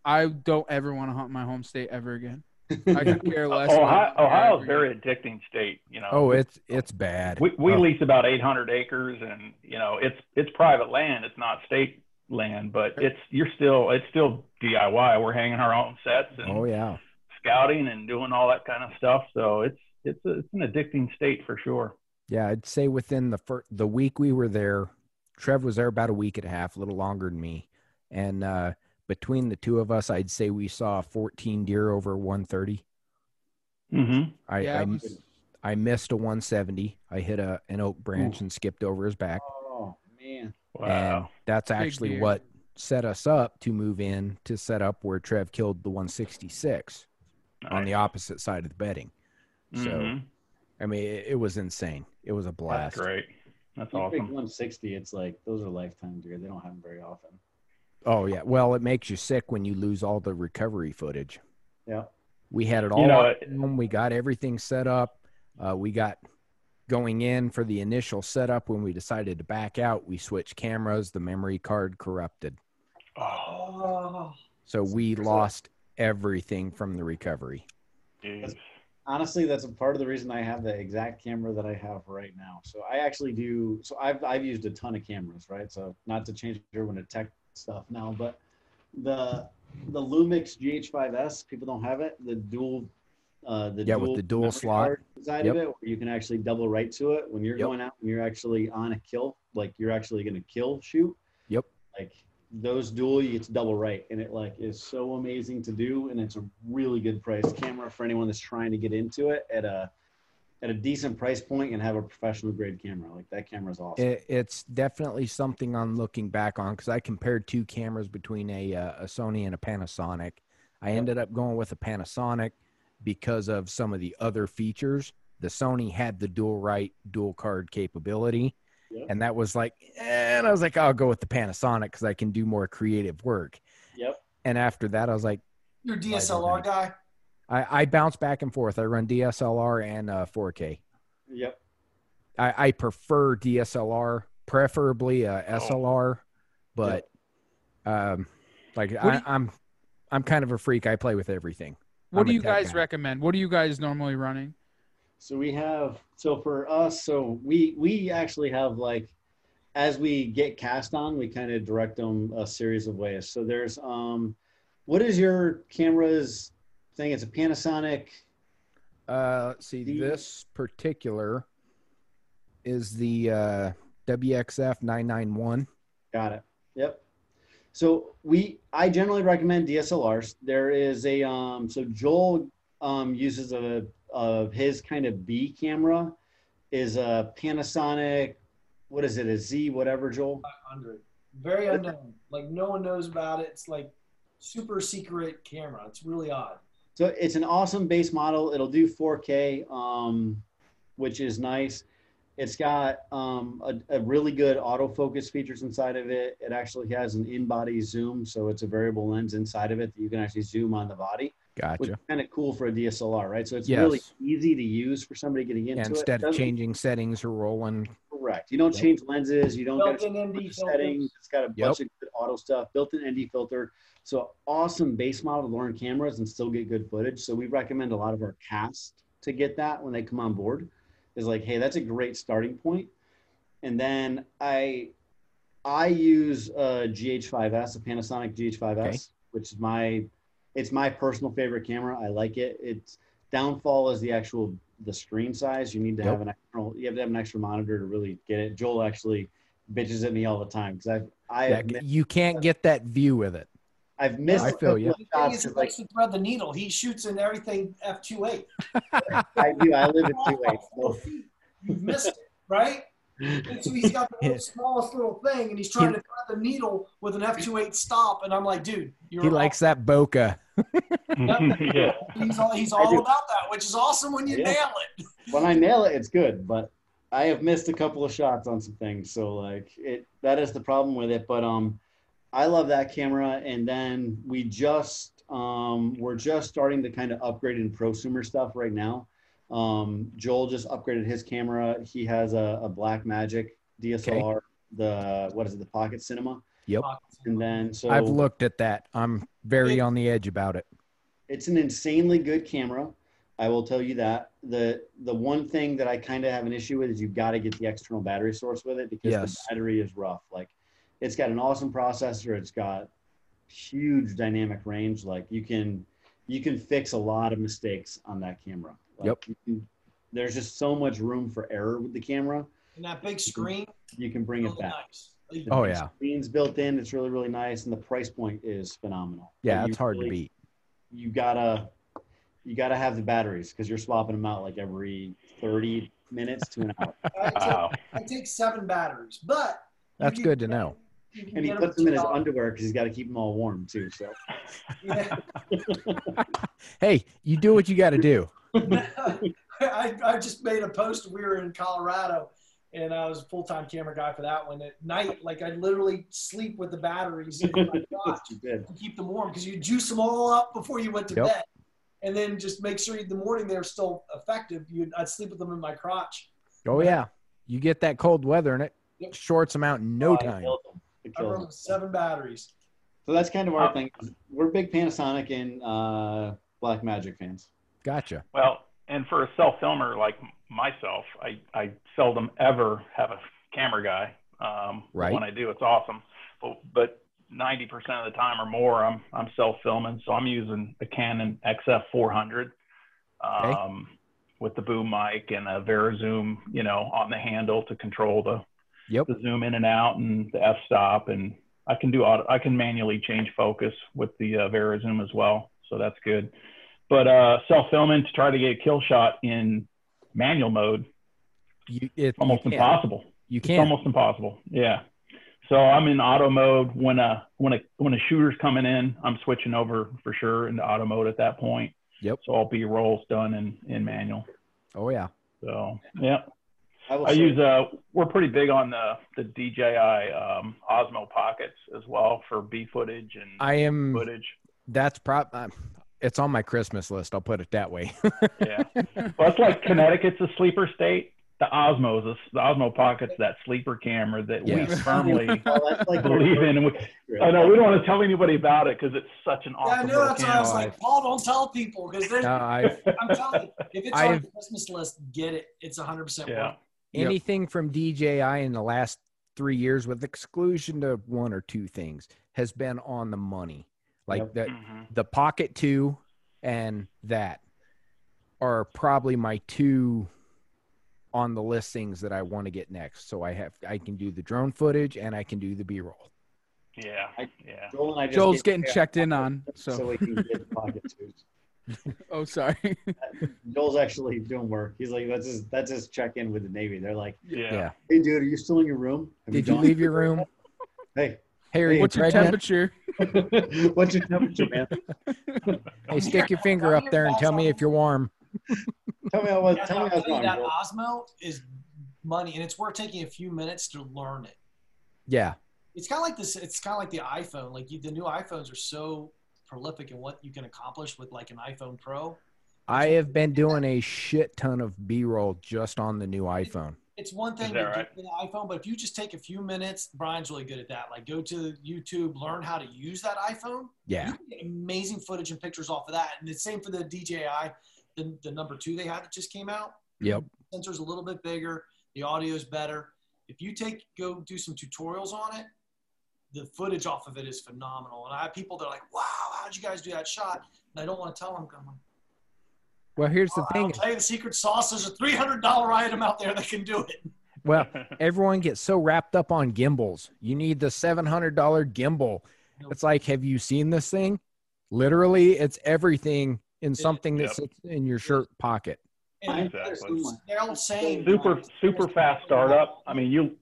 I don't ever want to hunt my home state ever again. I could care less. Ohio, about Ohio's ever very again. addicting state. You know. Oh, it's it's bad. We we Oh, lease about 800 acres, and you know it's it's private land. It's not state land, but it's you're still it's still DIY. We're hanging our own sets and oh yeah. scouting and doing all that kind of stuff. So it's it's a, it's an addicting state for sure. Yeah, I'd say within the fir- the week we were there, Trev was there about a week and a half, a little longer than me, and uh, between the two of us, I'd say we saw 14 deer over 130. Mm-hmm. I Yeah, I, was- I missed a 170. I hit a an oak branch and skipped over his back, Oh, man. and Wow. that's Big actually deer. what set us up to move in to set up where Trev killed the 166 on the opposite side of the bedding. So Mhm. I mean, it, it was insane. It was a that's blast. great. That's You awesome. 160, it's like those are lifetime deer. They don't have them very often. Oh yeah. Well, it makes you sick when you lose all the recovery footage. Yeah. We had it all. know, it- we got everything set up. Uh, we got going in for the initial setup. When we decided to back out, we switched cameras. The memory card corrupted, Oh, so we lost everything from the recovery. geez. Honestly, that's a part of the reason I have the exact camera that I have right now. So I actually do. So I've I've used a ton of cameras, right? So not to change everyone to tech stuff now, but the the Lumix GH5S, people don't have it. The dual, uh, the Yeah, with the dual slot. side Yep. of it, where you can actually double right to it when you're Yep. going out and you're actually on a kill, like you're actually going to kill shoot. Yep. Like those dual, you get to double right, and it like is so amazing to do, and it's a really good price camera for anyone that's trying to get into it at a at a decent price point and have a professional grade camera. Like that camera's awesome. It, it's definitely something I'm looking back on because I compared two cameras between a, uh, a Sony and a Panasonic. I ended up going with a Panasonic because of some of the other features. The Sony had the dual right, dual card capability, Yep. and that was like, eh, and I was like, I'll go with the Panasonic because I can do more creative work. Yep. And after that, I was like, You're a DSLR guy. I, I bounce back and forth. I run DSLR and uh, 4K. Yep. I, I prefer DSLR, preferably uh, SLR, but um, like do I, you- I'm I'm kind of a freak. I play with everything. What I'm do you guys guy. recommend? What are you guys normally running? So we have so for us, so we we actually have like as we get cast on, we kind of direct them a series of ways. So there's um what is your camera's thing? It's a Panasonic. Uh, let's see. The- This particular is the uh, WXF 991. Got it. Yep. So we I generally recommend DSLRs. There is a um so Joel um uses a of his kind of B camera is a Panasonic what is it a Z whatever Joel 500. Very unknown. Like no one knows about it. It's like super secret camera. It's really odd. So it's an awesome base model. It'll do 4K, um, which is nice. It's got um, a, a really good autofocus features inside of it. It actually has an in-body zoom, so it's a variable lens inside of it that you can actually zoom on the body, Gotcha. is kind of cool for a DSLR, right? So it's Yes. really easy to use for somebody getting into Yeah, it. instead of changing settings or rolling. Correct. You don't Yep. change lenses. You don't got Built-in ND settings. It's got a bunch of good auto stuff, built-in ND filter. So awesome base model to learn cameras and still get good footage. So we recommend a lot of our cast to get that when they come on board. Is like, hey, that's a great starting point. And then I I use uh, a GH5S, a Panasonic GH5S, Okay. which is my it's my personal favorite camera. I like it. Its downfall is the actual the screen size. You need to Yep. have an extra you have to have an extra monitor to really get it. Joel actually bitches at me all the time because I've I Yeah, have you can't get that view with it. I've missed I a feel couple ya. of The thing shots is, he 'cause, like likes to thread the needle. He shoots in everything F28. I do. I live at two eight. So. You've missed it, right? And so he's got the Yeah. smallest little thing, and he's trying to thread the needle with an F28 stop. And I'm like, dude, you're He likes that bokeh. yeah. He's all, he's all about that, which is awesome when you Yeah. nail it. when I nail it, it's good. But I have missed a couple of shots on some things, so like it that is the problem with it. But um, I love that camera, and then we just um we're just starting to kind of upgrade in prosumer stuff right now. Um, Joel just upgraded his camera. He has a, a Blackmagic DSLR, the what is it, the Pocket Cinema, Yep. and then so I've looked at that. I'm very Yeah. on the edge about it. it's an insanely good camera. I will tell you that. The the one thing that I kind of have an issue with is you've got to get the external battery source with it because Yes. the battery is rough. Like it's got an awesome processor, it's got huge dynamic range. Like you can you can fix a lot of mistakes on that camera. Like, Yep. can- there's just so much room for error with the camera. And that big screen, You can bring it back. nice. The Oh, yeah. screen's built in. It's really really nice, and the price point is phenomenal. Yeah, it's hard to beat. you gotta you gotta have the batteries because you're swapping them out like every 30 minutes to an hour I, take, Wow. I take seven batteries, but That's good to know. and he puts them in his for $2. underwear because he's got to keep them all warm too so Yeah. Hey, you do what you got to do. I, I just made a post. We were in Colorado, and I was a full time camera guy for that one. At night, like I literally sleep with the batteries in my crotch to keep them warm because you juice them all up before you went to Yep. bed, and then just make sure in the morning they're still effective. You, I'd sleep with them in my crotch. Oh yeah, you get that cold weather and it Yep. shorts them out in no Oh, time. kills 'em. It I kills run 'em. with seven batteries. so that's kind of our Uh, thing we're big panasonic and uh black magic fans Gotcha. Well, and for a self filmer like myself, I, I seldom ever have a camera guy. Um, Right. When I do, it's awesome. But, but 90% of the time or more, I'm, I'm self filming. So I'm using a Canon XF 400 um, with the boom mic and a VariZoom, you know, on the handle to control the, Yep. the zoom in and out and the f stop. And I can do auto, I can manually change focus with the uh, VariZoom as well. So that's good but uh, self filming to try to get a kill shot in manual mode You it almost you can. impossible. You It's almost impossible. Yeah. So I'm in auto mode when a when a when a shooter's coming in, I'm switching over for sure into auto mode at that point. Yep. So all B rolls done in in manual. oh yeah. So yeah. I I use uh we're pretty big on the the DJI um, Osmo Pockets as well for B footage and I am. footage. That's prop. Uh, it's on my Christmas list. I'll put it that way. Yeah. well, it's like Connecticut's a sleeper state. The Osmosis, the Osmo Pockets, that sleeper camera that we firmly Oh, that's like believe in. And we, I know we don't want to tell anybody about it because it's such an Yeah, I know. little That's why I was like, Paul, don't tell people because No, I I'm telling you, if it's on I've- the Christmas list, get it. It's 100 percent Yeah. worth. Yep. anything from DJI in the last three years, with exclusion to one or two things, has been on the money. Like Yep. the Mhm. the Pocket Two and that are probably my two on the listings that I want to get next. So I have I can do the drone footage and I can do the B roll. Yeah. I- Yeah. Joel and I just Joel's gave- getting yeah, checked in on. so, So, we can get pocket twos. oh, sorry. Joel's actually doing work. He's like, that's his that's his check in with the Navy. They're like, Yeah. Yeah. hey, dude, are you still in your room? Have Did you gone- leave your room? Hey, Hey, are you What's your pregnant? temperature? what's your temperature, man? Hey, stick your finger up there and tell me if you're warm. Tell me how was. Yeah, Tell me I'll how was wrong. that Joel. Osmo is money, and it's worth taking a few minutes to learn it. Yeah. It's kind of like this. It's kind of like the iPhone. Like you, the new iPhones are so prolific in what you can accomplish with like an iPhone Pro. I have been doing a shit ton of B roll just on the new iPhone. It's one thing to that right? with an iPhone, but if you just take a few minutes, Brian's really good at that. Like go to YouTube, learn how to use that iPhone. Yeah. You can get amazing footage and pictures off of that. And the same for the DJI, the, the number two they had that just came out. Yep. sensor's a little bit bigger, the audio's better. If you take go do some tutorials on it, the footage off of it is phenomenal. And I have people that are like, "Wow, how'd you guys do that shot?" And I don't want to tell them. I'm like, Well, here's the "Oh, thing. I'll tell you the secret sauce. There's a three hundred dollar item out there that can do it. Well, everyone gets so wrapped up on gimbals. You need the $700 gimbal. Nope. It's like, have you seen this thing? Literally, it's everything in something that Yep. sits in your shirt pocket. And Exactly. they're all saying super super fast startup. I mean, you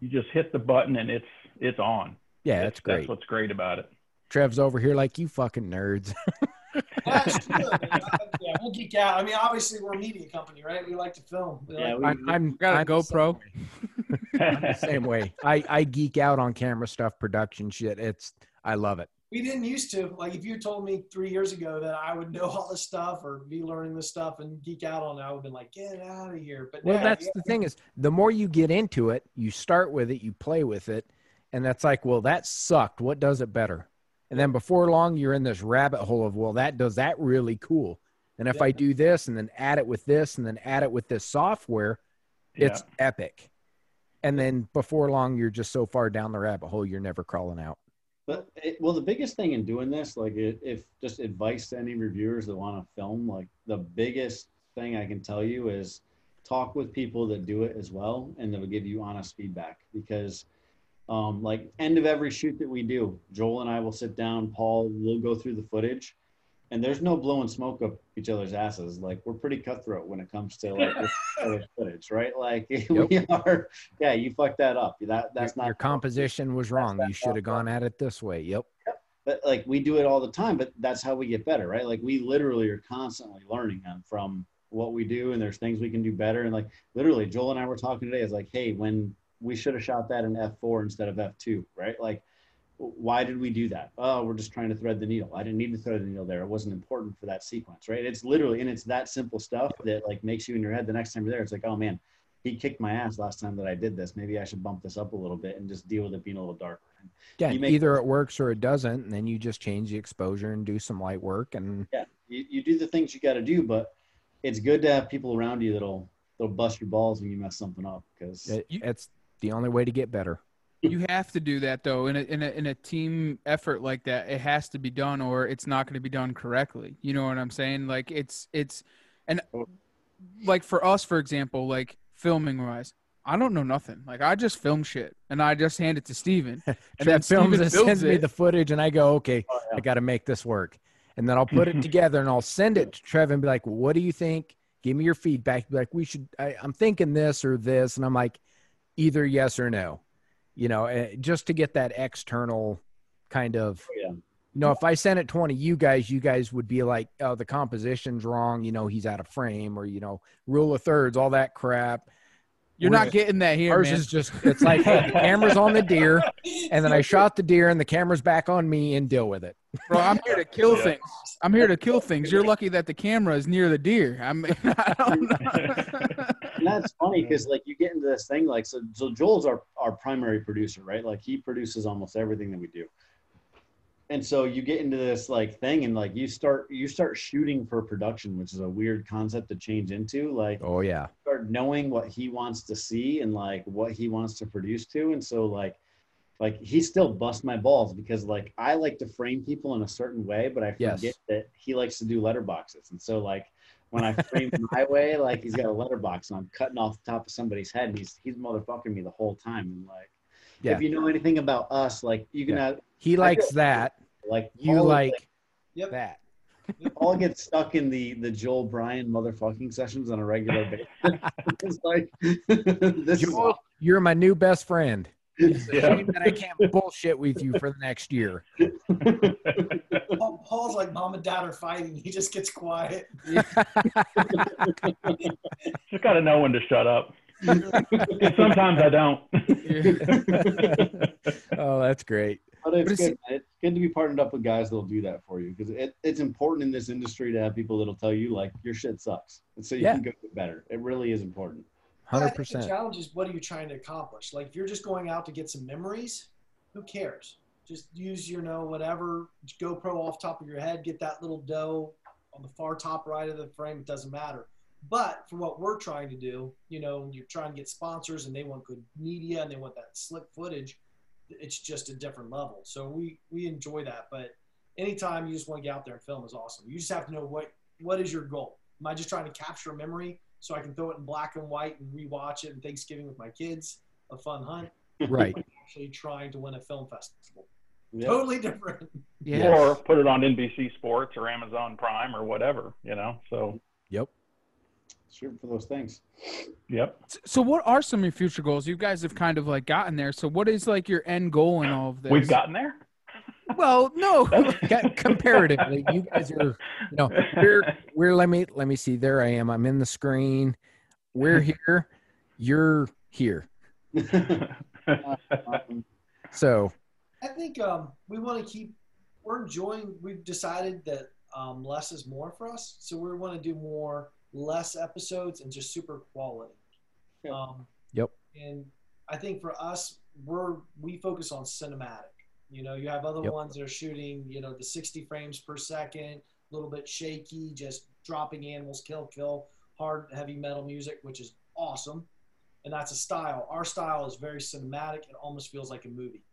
you just hit the button and it's it's on. Yeah, That's- that's great. That's what's great about it. Trev's over here like, you fucking nerds. That's true. yeah, we'll geek out. I mean, obviously we're a media company, right? We like to film. We Yeah, like- we, I'm, I'm Got a I'm the same GoPro. way. I'm the same way. I, I geek out on camera stuff, production shit. It's, I love it. we didn't used to. Like if you told me three years ago that I would know all this stuff or be learning this stuff and geek out on it, I would have been like, get out of here. But Well, now, that's yeah, the thing is, the more you get into it, you start with it, you play with it, and that's like, well, that sucked. What does it better? And then before long, you're in this rabbit hole of, well, that does that really cool. And if Yeah. I do this, and then add it with this, and then add it with this software, it's epic. And then before long, you're just so far down the rabbit hole, you're never crawling out. But it, well, the biggest thing in doing this, like, if just advice to any reviewers that want to film, like, the biggest thing I can tell you is talk with people that do it as well, and they'll give you honest feedback. Because, um, like, end of every shoot that we do, Joel and I will sit down, Paul will go through the footage, and there's no blowing smoke up each other's asses. Like, we're pretty cutthroat when it comes to like this footage, right? Like, we are. Yeah, you fucked that up. That that's your, not your composition was wrong. You should have gone at it this way. Yep. but like we do it all the time but that's how we get better right like we literally are constantly learning from what we do and there's things we can do better and like literally joel and i were talking today it's like hey when we should have shot that in f4 instead of f2 right? Like why did we do that? Oh we're just trying to thread the needle. I didn't need to thread the needle there. It wasn't important for that sequence right? It's literally and it's that simple stuff that like makes you in your head the next time you're there. It's like oh man he kicked my ass last time that i did this. Maybe i should bump this up a little bit and just deal with it being a little darker. And Yeah. You make- either it works or it doesn't, and then you just change the exposure and do some light work. And yeah, you, you do the things you got to do, but it's good to have people around you that'll they'll bust your balls when you mess something up because it, it's the only way to get better. You have to do that though in a, in a in a team effort like that. It has to be done, or it's not going to be done correctly. You know what I'm saying? Like it's it's, and like for us, for example, like filming wise, I don't know nothing. Like I just film shit and I just hand it to Steven. And then films Steven and builds sends me the footage, and I go, okay, Oh, yeah. I got to make this work. And then I'll put it together and I'll send it to Trev and be like, what do you think? Give me your feedback. Be like, we should, I, I'm thinking this or this. And I'm like, either yes or no, you know, eh, just to get that external kind of, yeah. you know, if I sent it to one of you guys, you guys would be like, oh, the composition's wrong. You know, he's out of frame or, you know, rule of thirds, all that crap. You're not getting that here, Ours man. is just it's like hey, the camera's on the deer, and then I shot the deer, and the camera's back on me, and deal with it. Bro, I'm here to kill Yeah. things. I'm here to kill things. You're lucky that the camera is near the deer. I mean, I don't know. and that's funny because like you get into this thing like so so Joel's our our primary producer, right? Like he produces almost everything that we do. And so you get into this like thing and like you start you start shooting for production, which is a weird concept to change into. Like Oh yeah, start knowing what he wants to see and like what he wants to produce to. And so like like he still busts my balls because like I like to frame people in a certain way, but I forget Yes. that he likes to do letterboxes. And so like when I frame my way, like he's got a letterbox and I'm cutting off the top of somebody's head and he's he's motherfucking me the whole time. And like Yeah. if you know anything about us, like you can Yeah. have he likes that. like You Paul- like Yep. that. Paul gets stuck in the the Joel Brian motherfucking sessions on a regular basis. it's like this is Joel, you're my new best friend. It's a Yeah. shame that I can't bullshit with you for the next year. Paul's like mom and dad are fighting. He just gets quiet. Just got to know when to shut up. Sometimes I don't. oh, that's great. But it's But it's- good. It's good to be partnered up with guys that'll do that for you because it, it's important in this industry to have people that'll tell you like your shit sucks, and so you Yeah. can go get better. It really is important. Hundred think The percent. challenge is what are you trying to accomplish? Like if you're just going out to get some memories, who cares? Just use your know whatever GoPro off top of your head, get that little doe on the far top right of the frame. It doesn't matter. But for what we're trying to do, you know, you're trying to get sponsors and they want good media and they want that slick footage. It's just a different level. So we we enjoy that. But anytime you just want to get out there and film is awesome. You just have to know what what is your goal. Am I just trying to capture a memory so I can throw it in black and white and rewatch it in Thanksgiving with my kids? A fun hunt. Right. Actually trying to win a film festival. Yeah. Totally different. yeah. Or put it on NBC Sports or Amazon Prime or whatever, you know. So, Yep. Shoot for those things. yep. So, what are some of your future goals? You guys have kind of like gotten there. So, what is like your end goal in all of this? We've gotten there. Well, no. Comparatively, you guys are, you know, we're we're let me let me see. There I am. I'm in the screen. We're here. You're here. Um, So I think um, we want to keep. We're enjoying. We've decided that um, less is more for us, so we want to do more less episodes and just super quality. Yeah. Um, Yep. And I think for us, we're we focus on cinematic. You know, you have other Yep. ones that are shooting, you know, the 60 frames per second, a little bit shaky, just dropping animals, kill, kill, hard, heavy metal music, which is awesome. And that's a style. Our style is very cinematic. It almost feels like a movie.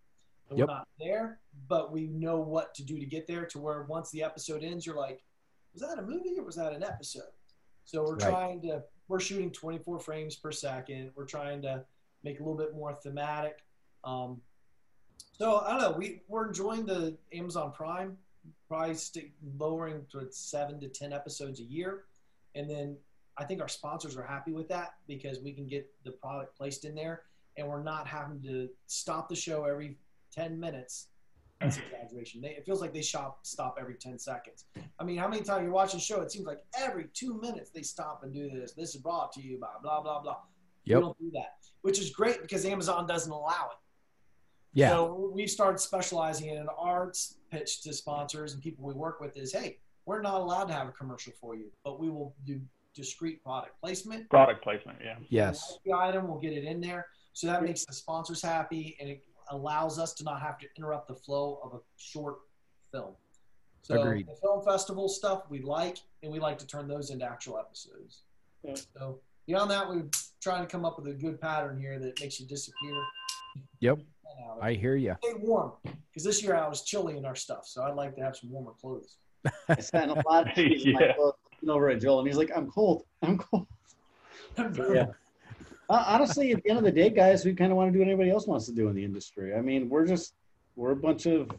And Yep. We're not there, but we know what to do to get there to where once the episode ends, you're like, was that a movie or was that an episode? So we're Right. trying to, we're shooting 24 frames per second. We're trying to make a little bit more thematic. Um, so I don't know. We we're enjoying the Amazon Prime, probably stick lowering to seven to ten episodes a year, and then I think our sponsors are happy with that because we can get the product placed in there, and we're not having to stop the show every ten minutes. That's exaggeration. They, it feels like they shop stop every ten seconds. I mean, how many times you're watching a show? It seems like every two minutes they stop and do this. This is brought to you by blah blah blah. Yep. We don't do that, which is great because Amazon doesn't allow it. yeah. So we've started specializing in an arts pitch to sponsors and people we work with is, hey, we're not allowed to have a commercial for you, but we will do discrete product placement. Product placement, yeah. Yes. The item, we'll get it in there. So that makes the sponsors happy and it allows us to not have to interrupt the flow of a short film. So Agreed. the film festival stuff we like, and we like to turn those into actual episodes. Yeah. So beyond that, we're trying to come up with a good pattern here that makes you disappear. Yep. Uh, I hear you. stay warm because this year I was chilly in our stuff, so I'd like to have some warmer clothes. I sat in a lot of shoes in my Yeah. clothes, looking over at Joel, and he's like, "I'm cold. I'm cold." Yeah. Uh, honestly, at the end of the day, guys, we kind of want to do what anybody else wants to do in the industry. I mean, we're just we're a bunch of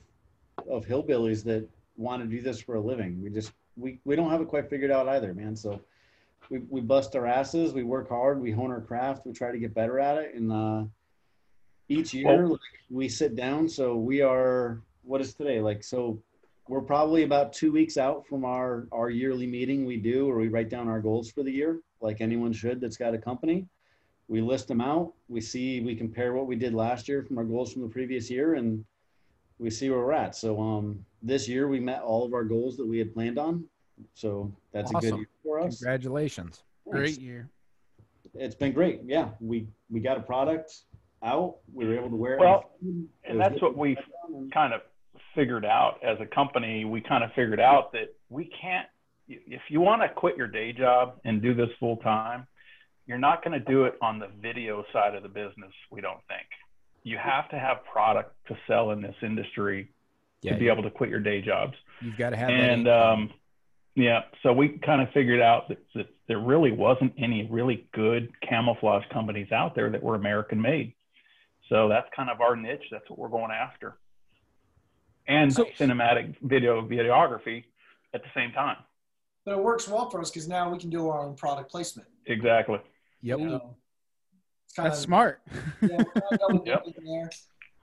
of hillbillies that want to do this for a living. We just we we don't have it quite figured out either, man. So we we bust our asses, we work hard, we hone our craft, we try to get better at it, and uh, each year like, we sit down. So we are what is today like so. We're probably about two weeks out from our, our yearly meeting we do, where we write down our goals for the year, like anyone should that's got a company we list them out. We see we compare what we did last year from our goals from the previous year, and we see where we're at. So um, this year we met all of our goals that we had planned on. So that's a good year for us. Congratulations. Great year. It's been great. Yeah, we we got a product out. We were able to wear it. Well, It was and that's what we've kind of figured out as a company. We kind of figured out that we can't, if you want to quit your day job and do this full time, you're not going to do it on the video side of the business, we don't think. You have to have product to sell in this industry Yeah, to be able to quit your day jobs. you've got to have that. and um, yeah, so we kind of figured out that, that there really wasn't any really good camouflage companies out there that were American made. So that's kind of our niche. That's what we're going after. And So- cinematic video videography at the same time. But it works well for us because now we can do our own product placement. Exactly. Yep. You know, it's kind That's of smart. yeah, kind of Yep.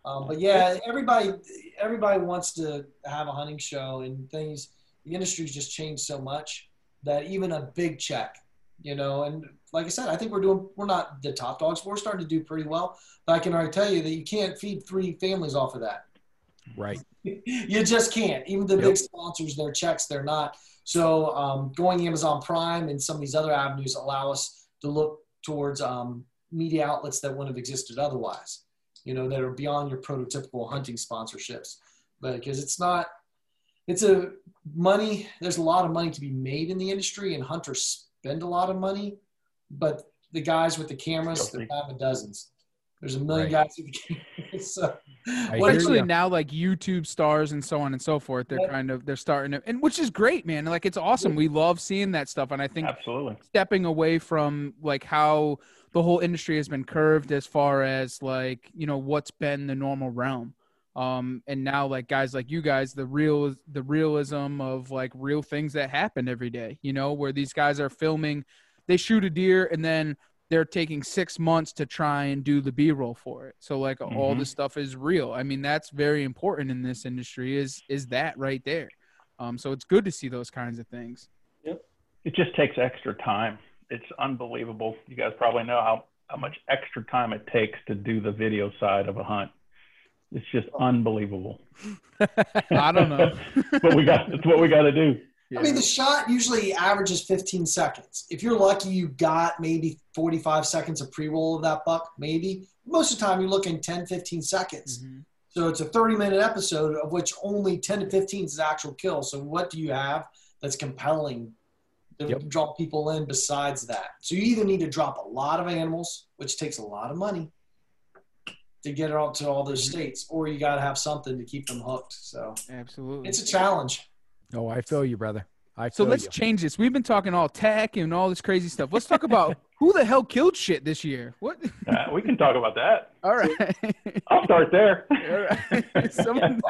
Um, but yeah, everybody everybody wants to have a hunting show and things. The industry's just changed so much that even a big check, you know, and like I said, I think we're doing. We're not the top dogs. But we're starting to do pretty well. But I can already tell you that you can't feed three families off of that. Right. you just can't. Even the Yep. big sponsors, their checks, they're not. So um, going Amazon Prime and some of these other avenues allow us to look towards um, media outlets that wouldn't have existed otherwise. You know, that are beyond your prototypical hunting sponsorships, but because it's not, it's a money. There's a lot of money to be made in the industry, and hunters spend a lot of money. But the guys with the cameras, they're Guilty. having dozens. There's a million Right. guys with the cameras. So, I what- hear now, like YouTube stars and so on and so forth, they're Yeah. kind of they're starting to, and which is great, man. Like it's awesome. We love seeing that stuff, and I think Absolutely. stepping away from like how the whole industry has been curved as far as like you know what's been the normal realm um and now like guys like you guys the real the realism of like real things that happen every day you know where these guys are filming they shoot a deer and then they're taking six months to try and do the b-roll for it so like all Mhm. this stuff is real i mean that's very important in this industry is is that right there um so it's good to see those kinds of things yep It just takes extra time. It's unbelievable. You guys probably know how, how much extra time it takes to do the video side of a hunt. It's just unbelievable. i don't know but we got it's what we got to do. I mean, the shot usually averages 15 seconds. If you're lucky, you got maybe 45 seconds of pre-roll of that buck, maybe. Most of the time, you're looking 10, 15 seconds. Mhm. So it's a 30-minute episode of which only 10 to 15 is actual kill. So what do you have that's compelling to Yep. draw people in besides that? So you either need to drop a lot of animals, which takes a lot of money to get it out to all those states, or you got to have something to keep them hooked. So absolutely it's a challenge. Oh, I feel you, brother. I So let's you. change this. We've been talking all tech and all this crazy stuff. Let's talk about who the hell killed shit this year. What? Uh, we can talk about that. All right. I'll start there. all right. Someone-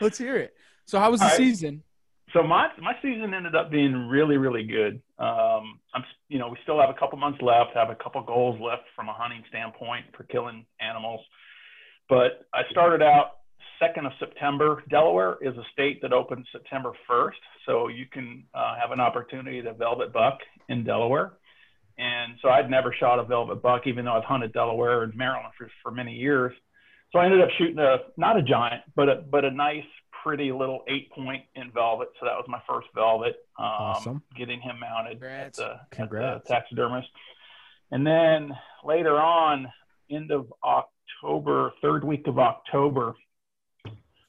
let's hear it. So how was the All right. season? so my my season ended up being really really good. Um, I'm you know we still have a couple months left, have a couple goals left from a hunting standpoint for killing animals, but I started out second of September. Delaware is a state that opens September 1st, so you can uh, have an opportunity to velvet buck in Delaware. And so I'd never shot a velvet buck, even though I've hunted Delaware and Maryland for, for many years. So I ended up shooting a not a giant, but a but a nice, pretty little eight point in velvet. So that was my first velvet. Um, Awesome. Getting him mounted Congrats. at the, at the taxidermist. And then later on, end of October, third week of October,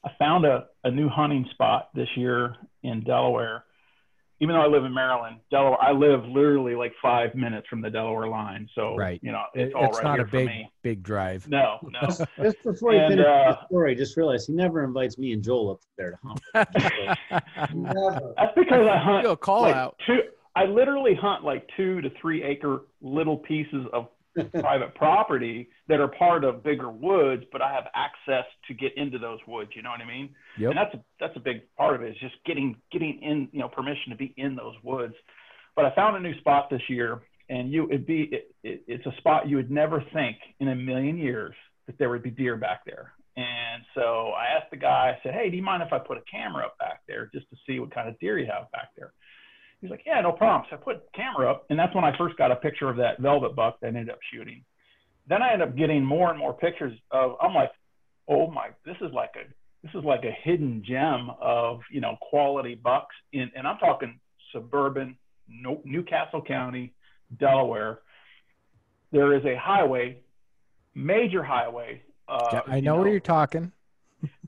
I found a, a new hunting spot this year in Delaware. Even though I live in Maryland, Delaware, I live literally like five minutes from the Delaware line. So, Right. you know, it's all it's right not here a for big, me. big drive. No, no. Just before you And, finish uh, the story, just realized he never invites me and Joel up there to hunt. Never. That's because I hunt Yo, call like out. two. I literally hunt like two to three acre little pieces of private property that are part of bigger woods, but I have access to get into those woods. You know what I mean? Yep. And that's a that's a big part of it is just getting getting in you know permission to be in those woods. But I found a new spot this year, and you it'd be it, it, it's a spot you would never think in a million years that there would be deer back there. And so I asked the guy, I said, "Hey, do you mind if I put a camera up back there just to see what kind of deer you have back there?" He's like, yeah, no problem. So I put camera up, and that's when I first got a picture of that velvet buck that I ended up shooting. Then I ended up getting more and more pictures of. I'm like, oh my, this is like a this is like a hidden gem of you know quality bucks in, and I'm talking suburban no, New Castle County, Delaware. There is a highway, major highway. Uh, Yeah, I you know where you're talking.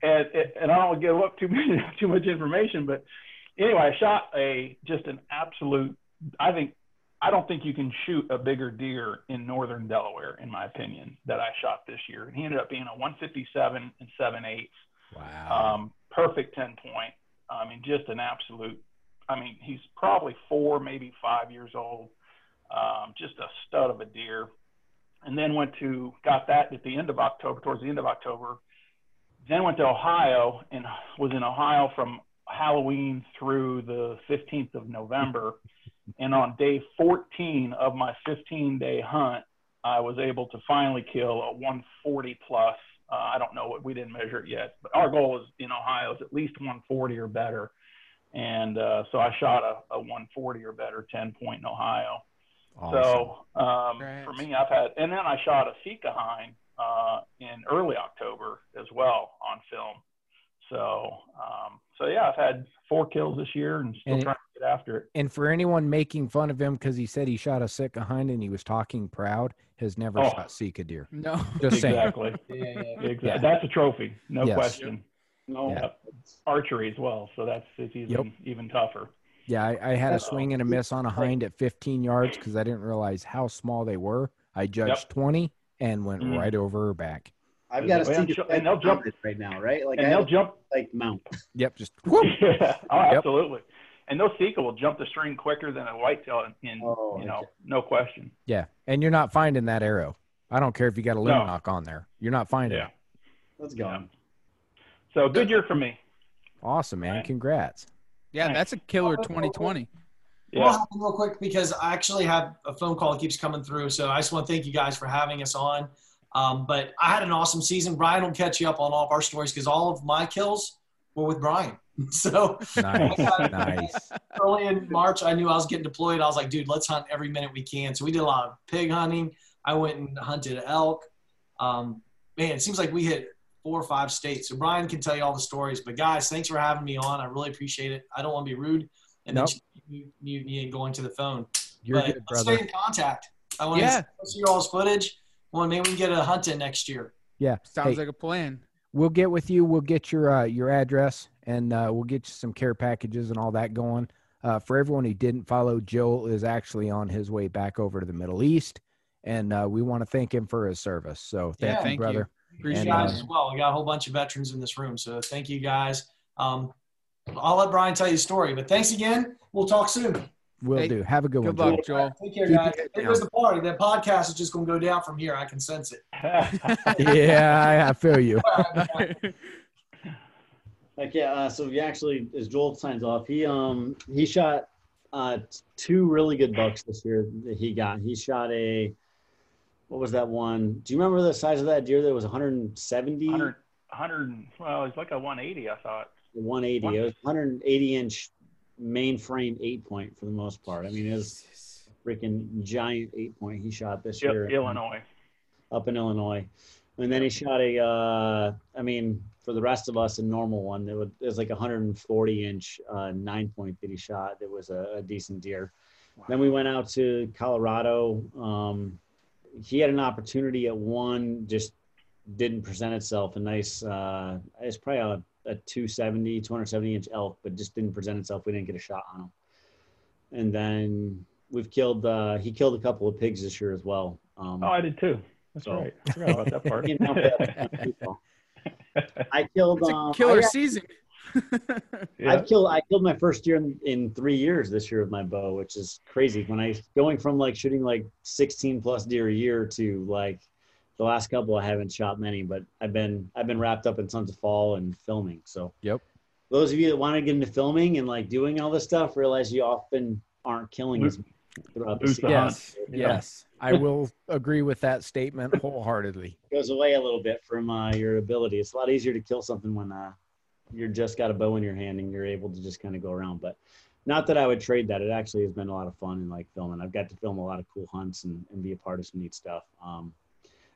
and, and I don't want to give up too much, too much information, but anyway, I shot a just an absolute. I think I don't think you can shoot a bigger deer in northern Delaware, in my opinion, that I shot this year. And he ended up being a 157 and seven eighths, Wow. um, perfect 10 point. I mean, just an absolute. I mean, he's probably four, maybe five years old. Um, just a stud of a deer. And then went to got that at the end of October, towards the end of October then went to Ohio and was in Ohio from Halloween through the 15th of November. And on day 14 of my 15 day hunt, I was able to finally kill a 140 plus. Uh, I don't know what we didn't measure it yet, but our goal is in Ohio is at least 140 or better. And uh, so I shot a, a 140 or better 10 point in Ohio. Awesome. So um, for me, I've had, and then I shot a Sika hind uh, in early October as well on film. So, um, so yeah, I've had four kills this year and still And trying to get after it. and for anyone making fun of him because he said he shot a Sika hind and he was talking proud, has never Oh. shot Sika deer. No. Just saying. Exactly. Yeah, yeah. exactly. Yeah. That's a trophy, no Yes. question. No, Yeah. Archery as well, so that's it's even Yep. even tougher. Yeah, I, I had a swing and a miss on a hind at 15 yards because I didn't realize how small they were. I judged 20 and went Mm. right over her back. I've got a And secret they'll- and they'll jump- mounted right now, right? Like and I they'll jump. like mount. Yep, just whoop. Yeah, oh, absolutely. And those Sika will jump the string quicker than a whitetail, in, in Oh, you know, okay. no question. Yeah, and you're not finding that arrow. I don't care if you got a limb No. knock on there. You're not finding Yeah. it. Let's go. Yeah. So good year for me. Awesome, man. Right. Congrats. Yeah, Thanks. that's a killer 2020. We'll Yeah. hop in real quick because I actually have a phone call that keeps coming through. So I just want to thank you guys for having us on. Um, but I had an awesome season. Brian will catch you up on all of our stories because all of my kills were with Brian. So Nice, nice. early in March, I knew I was getting deployed. I was like, dude, let's hunt every minute we can. So we did a lot of pig hunting. I went and hunted elk. Um, man, it seems like we hit four or five states. So Brian can tell you all the stories. But guys, thanks for having me on. I really appreciate it. I don't want to be rude and Nope. then you, you, you going to the phone. You're but good, let's brother. stay in contact. I want Yeah. to see y'all's footage. Well, maybe we can get a hunt in next year. Yeah. Sounds Hey, like a plan. we'll get with you. We'll get your uh, your address, and uh, we'll get you some care packages and all that going. Uh, for everyone who didn't follow, Joel is actually on his way back over to the Middle East, and uh, we want to thank him for his service. So thank Yeah. you, Thank you. brother. Appreciate And, you guys uh, as well. We got a whole bunch of veterans in this room. So thank you guys. Um, I'll let Brian tell you the story, but thanks again. We'll talk soon. We'll Hey, do. Have a good, Good one, luck, Joel. Take care, Keep guys. your head the party. The podcast is just going to go down from here. I can sense it. Yeah, I, I feel you. Like yeah, uh, so he actually, as Joel signs off, he um he shot uh two really good bucks this year that he got. He shot a what was that one? Do you remember the size of that deer? That was 170, 100, 100, well, it's like a 180, I thought. 180. It was 180 inch mainframe eight point for the most part. I mean, it was freaking giant eight point he shot this Il- year. Illinois. up in Illinois. And then he shot a, uh, I mean, for the rest of us, a normal one. It was, it was like a 140 inch uh, nine point that he shot. That was a, a decent deer. Then we went out to Colorado. Um, he had an opportunity at one, just didn't present itself. A nice, uh, it's probably a, a 270, 270 inch elk, but just didn't present itself. We didn't get a shot on him. And then we've killed, uh, he killed a couple of pigs this year as well. Um, Oh, I did too. That's So- right. I forgot about that part. you know. I killed. It's a Um, killer I, season. Yeah. I've killed. I killed my first year in, in three years this year with my bow, which is crazy. When I going from like shooting like 16 plus deer a year to like the last couple, I haven't shot many, but I've been I've been wrapped up in Sons of Fall and filming. So Yep. those of you that want to get into filming and like doing all this stuff, realize you often aren't killing as throughout the season. hunt. Yes, yes. I will agree with that statement wholeheartedly. It goes away a little bit from uh, your ability. It's a lot easier to kill something when uh, you're just got a bow in your hand and you're able to just kind of go around. But not that I would trade that. It actually has been a lot of fun and like filming. I've got to film a lot of cool hunts and, and be a part of some neat stuff. Um,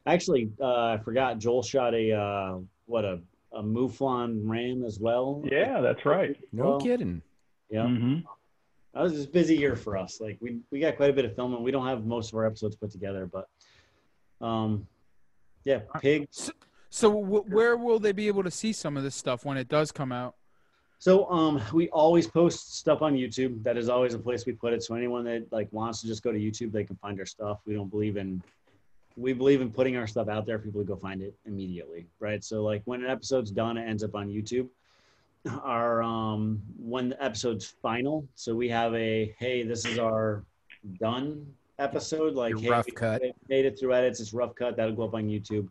actually, uh, I forgot Joel shot a uh, what a a Mouflon ram as well. Yeah, that's right. No Well, kidding. Yeah. hmm That was just a busy year for us. Like we we got quite a bit of filming. We don't have most of our episodes put together, but um, yeah, pigs. So w- where will they be able to see some of this stuff when it does come out? So um, we always post stuff on YouTube. That is always a place we put it. So anyone that like wants to just go to YouTube, they can find our stuff. We don't believe in we believe in putting our stuff out there for people to go find it immediately, right? So like when an episode's done, it ends up on YouTube. Our um, when the episode's final, so we have a hey, this is our done episode. Like hey, rough we cut. made it through edits. It's rough cut. That'll go up on YouTube.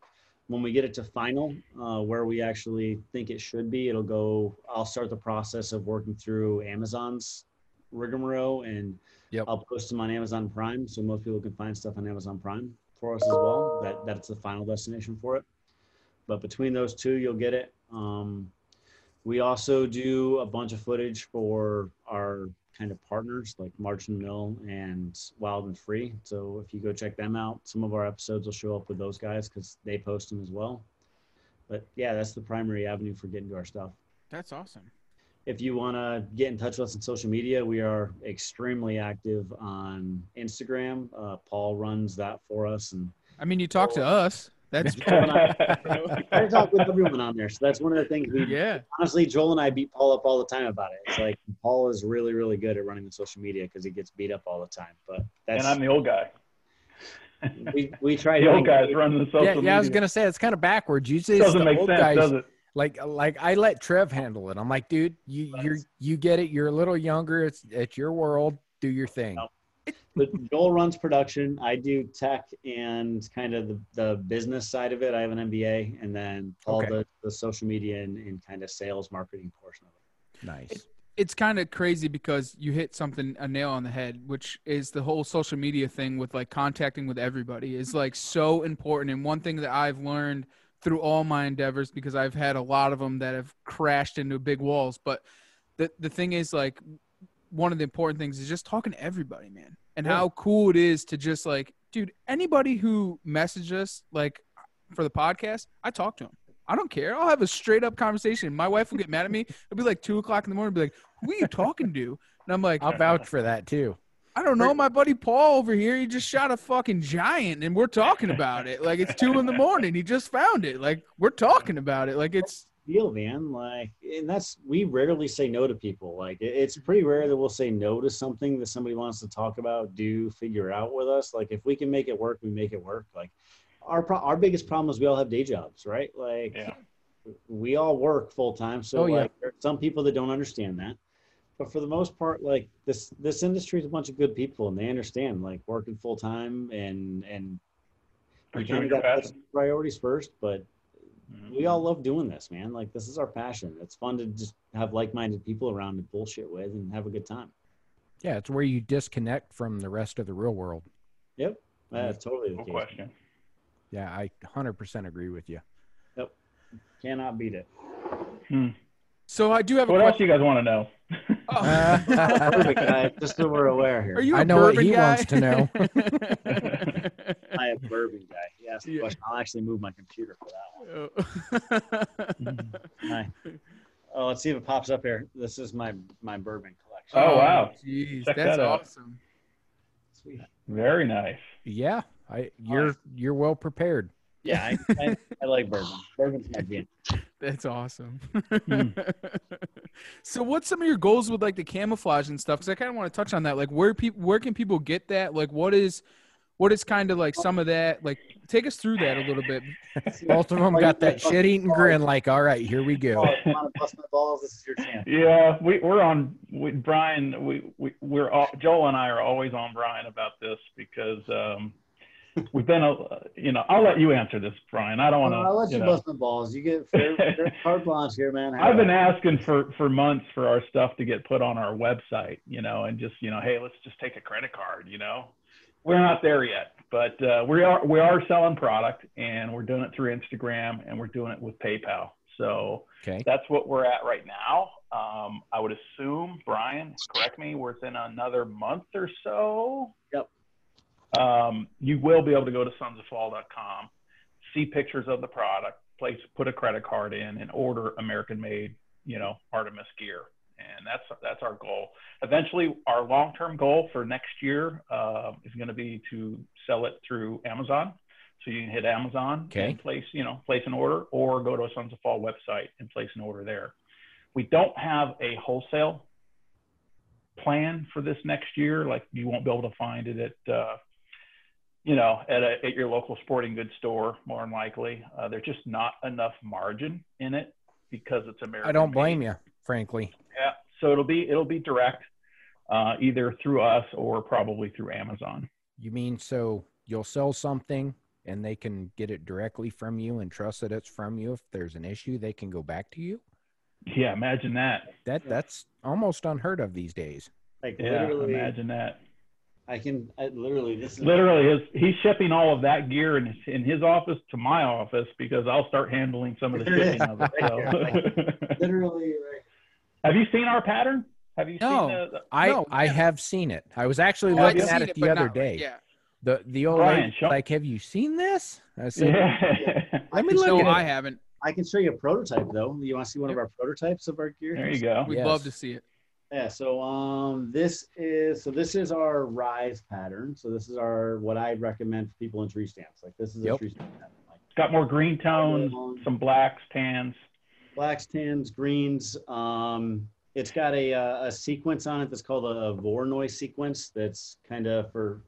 When we get it to final, uh, where we actually think it should be, it'll go. I'll start the process of working through Amazon's rigmarole, and Yep. I'll post them on Amazon Prime, so most people can find stuff on Amazon Prime for us as well. That that's the final destination for it. But between those two, you'll get it. Um, we also do a bunch of footage for our kind of partners like March and Mill and Wild and Free. So if you go check them out, some of our episodes will show up with those guys because they post them as well. But yeah, that's the primary avenue for getting to our stuff. That's awesome. If you want to get in touch with us on social media, we are extremely active on Instagram. Uh, Paul runs that for us, and I mean, you talk to us. That's I talk with everyone on there. So that's one of the things we yeah. honestly, Joel and I beat Paul up all the time about it. It's like Paul is really, really good at running the social media because he gets beat up all the time. But that's and I'm the old guy. we we try The to old guys running the social Yeah, yeah. I was gonna say it's kind of backwards. Usually, it's Doesn't the make old sense, guys. does it? Like, like I let Trev handle it. I'm like, dude, you you're you get it. You're a little younger. It's it's your world. Do your thing. But Joel runs production. I do tech and kind of the, the business side of it. I have an MBA, and then all Okay. does the social media and, and kind of sales marketing portion of it. Nice. it's kind of crazy because you hit something a nail on the head which is the whole social media thing with like contacting with everybody is like so important and one thing that i've learned through all my endeavors because i've had a lot of them that have crashed into big walls but the the thing is like one of the important things is just talking to everybody man and Yeah. how cool it is to just like dude anybody who messaged us like for the podcast i talk to them I don't care. I'll have a straight up conversation. My wife will get mad at me. It'll be like two o'clock in the morning. Be like, "Who are you talking to?" And I'm like, I'll vouch for that too. I don't know. My buddy Paul over here, he just shot a fucking giant, and we're talking about it. Like it's two in the morning. He just found it. Like we're talking about it. Like it's deal, man. Like, and that's we rarely say no to people. Like, it- it's pretty rare that we'll say no to something that somebody wants to talk about, do, figure out with us. Like, if we can make it work, we make it work. Like, our pro- our biggest problem is we all have day jobs, right? Like, Yeah. we all work full time. So, Oh, yeah. like, there are some people that don't understand that. But for the most part, like this this industry is a bunch of good people, and they understand like working full time and and you Pursuing kind of your got to put passion. some priorities first. But Mhm. we all love doing this, man. Like this is our passion. It's fun to just have like-minded people around to bullshit with and have a good time. Yeah, it's where you disconnect from the rest of the real world. Yep, that's totally the No case. question. Yeah, I 100% agree with you. Yep. Cannot beat it. Hmm. so. I do have a What else question. you guys want to know? Oh. Perfect, guy. Just so we're aware here. Are you? a I know what he guy? wants to know. I am bourbon guy. He asked the Yeah. question. I'll actually move my computer for that one. Oh. Hi. Oh, let's see if it pops up here. This is my my bourbon collection. Oh, wow. Oh, Jeez, Check that's that out. awesome. Sweet. Very nice. yeah, I you're you're well prepared. Yeah, I, I, I like bourbon. Bourbon's my jam. That's awesome. Hmm. so, what's some of your goals with like the camouflage and stuff? Because I kind of want to touch on that. Like, where people, where can people get that? Like, what is, what is kind of like some of that? Like, take us through that a little bit. Both of them got that shit eating grin. Like, all right, here we go. Want to bust my balls? This is your chance. Yeah, we, we're on. We, Brian, we, we we're all, Joel and I are always on Brian about this because um, we've been a. You know, I'll let you answer this, Brian. I don't want to. I'll let you, know. bust my balls. You get fair, fair carte blanche here, man. I've been asking for for months for our stuff to get put on our website, you know, and just you know, hey, let's just take a credit card, you know. We're not there yet, but uh, we are we are selling product, and we're doing it through Instagram, and we're doing it with PayPal. So Okay. that's what we're at right now. Um, I would assume, Brian, correct me, within another month or so. Yep. Um, you will be able to go to sonsofall.com, see pictures of the product, place, put a credit card in, and order American-made, you know, Artemis gear. And that's that's our goal. Eventually, our long-term goal for next year uh, is going to be to sell it through Amazon. So you can hit Amazon Okay. and place, you know, place an order, or go to a Sons of Fall website and place an order there. We don't have a wholesale plan for this next year. Like you won't be able to find it at, uh, you know, at, a, at your local sporting goods store, more than likely. Uh, there's just not enough margin in it because it's American. I don't blame made. you, frankly. Yeah. So it'll be it'll be direct, uh, either through us or probably through Amazon. You mean so you'll sell something and they can get it directly from you and trust that it's from you. If there's an issue, they can go back to you. Yeah, imagine that. That that's almost unheard of these days. Like Yeah, literally, imagine that. I can I, literally this is Literally, his, he's shipping all of that gear in his, in his office to my office because I'll start handling some of the shipping of it. So. literally right. Have you seen our pattern? Have you No. seen the, the I No, I yeah. have seen it. I was actually Oh, looking at seen it the other not- day. Yeah. The the old Brian, lady show- like, have you seen this? I said, Yeah. let me can look show at No, it. I haven't. I can show you a prototype though. You want to see one of our prototypes of our gear? there you go. We'd Yes. love to see it. Yeah, so um this is so this is our rise pattern. So this is our what I recommend for people in tree stands. Like this is a tree stand pattern. Like It's got more green tones, some blacks, tans. blacks, tans, greens. Um it's got a uh, a sequence on it that's called a Voronoi sequence that's kind of for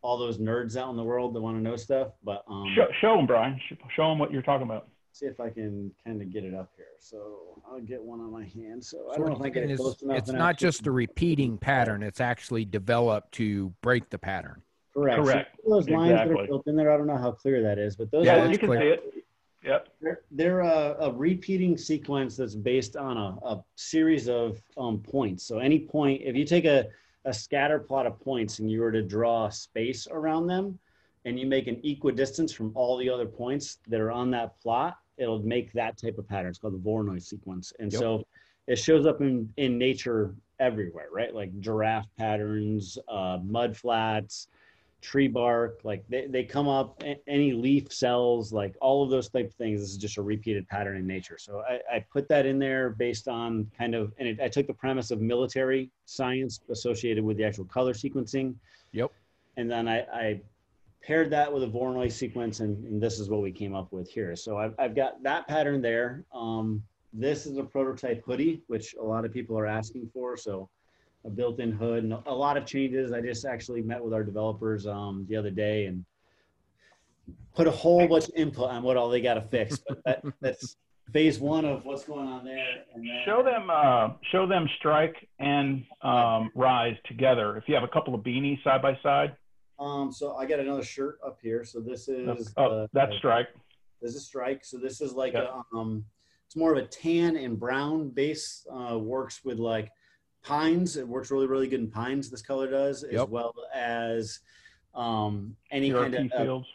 all those nerds out in the world that want to know stuff. But um Show, show them, Brian. Show them what you're talking about. See if I can kind of get it up here. So I'll get one on my hand. So I don't know if I get saying it is close enough. it's not just a repeating pattern. It's actually developed to break the pattern. correct. So Correct. those lines that are built in there, I don't know how clear that is, but those Yeah, lines you can clear. see it. Yep. They're, they're a, a repeating sequence that's based on a, a series of um, points. So any point, if you take a, a scatter plot of points and you were to draw space around them and you make an equidistance from all the other points that are on that plot, it'll make that type of pattern. It's called the Voronoi sequence. And Yep. so it shows up in, in nature everywhere, right? Like giraffe patterns, uh, mud flats, tree bark, like they, they come up, any leaf cells, like all of those type of things. This is just a repeated pattern in nature. So I, I put that in there based on kind of, and it, I took the premise of military science associated with the actual color sequencing. Yep. And then I, I paired that with a Voronoi sequence, and, and this is what we came up with here. So I've, I've got that pattern there. Um, this is a prototype hoodie, which a lot of people are asking for. So a built-in hood and a lot of changes. I just actually met with our developers um, the other day and put a whole bunch of input on what all they got to fix. But that, that's phase one of what's going on there. Then, Show them, uh, show them strike and um, rise together. If you have a couple of beanies side by side, Um, so I got another shirt up here. So this is oh, uh, that's strike. This is strike. So this is like Yep. a, um, it's more of a tan and brown base. Uh, works with like pines. It works really really good in pines. This color does as Yep. well as um, any CRP kind of uh, fields.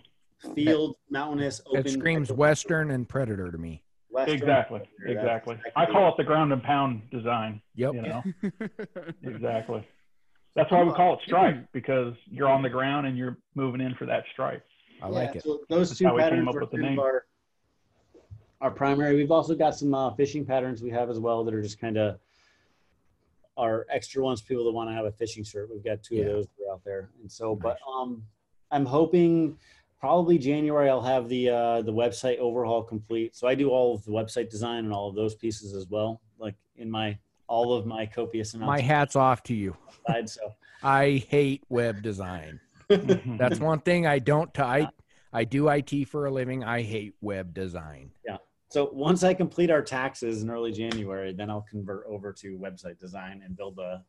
field, mountainous, open. It screams Western and Predator to me. Western. Exactly, That's exactly. exactly I call it the ground and pound design. Yep. You know, exactly. That's why we call it strike because you're on the ground and you're moving in for that strike. I like Yeah, it. So those That's two how we came patterns up are with the name. our, our primary. We've also got some uh, fishing patterns we have as well that are just kind of our extra ones. People that want to have a fishing shirt. We've got two Yeah. of those that are out there. And so, but um, I'm hoping probably January I'll have the uh, the website overhaul complete. So I do all of the website design and all of those pieces as well. Like in my all of my copious amounts. My amounts hat's off to you. of. So I hate web design. That's one thing I don't type. I do IT for a living. I hate web design. Yeah. So once I complete our taxes in early January, then I'll convert over to website design and build a,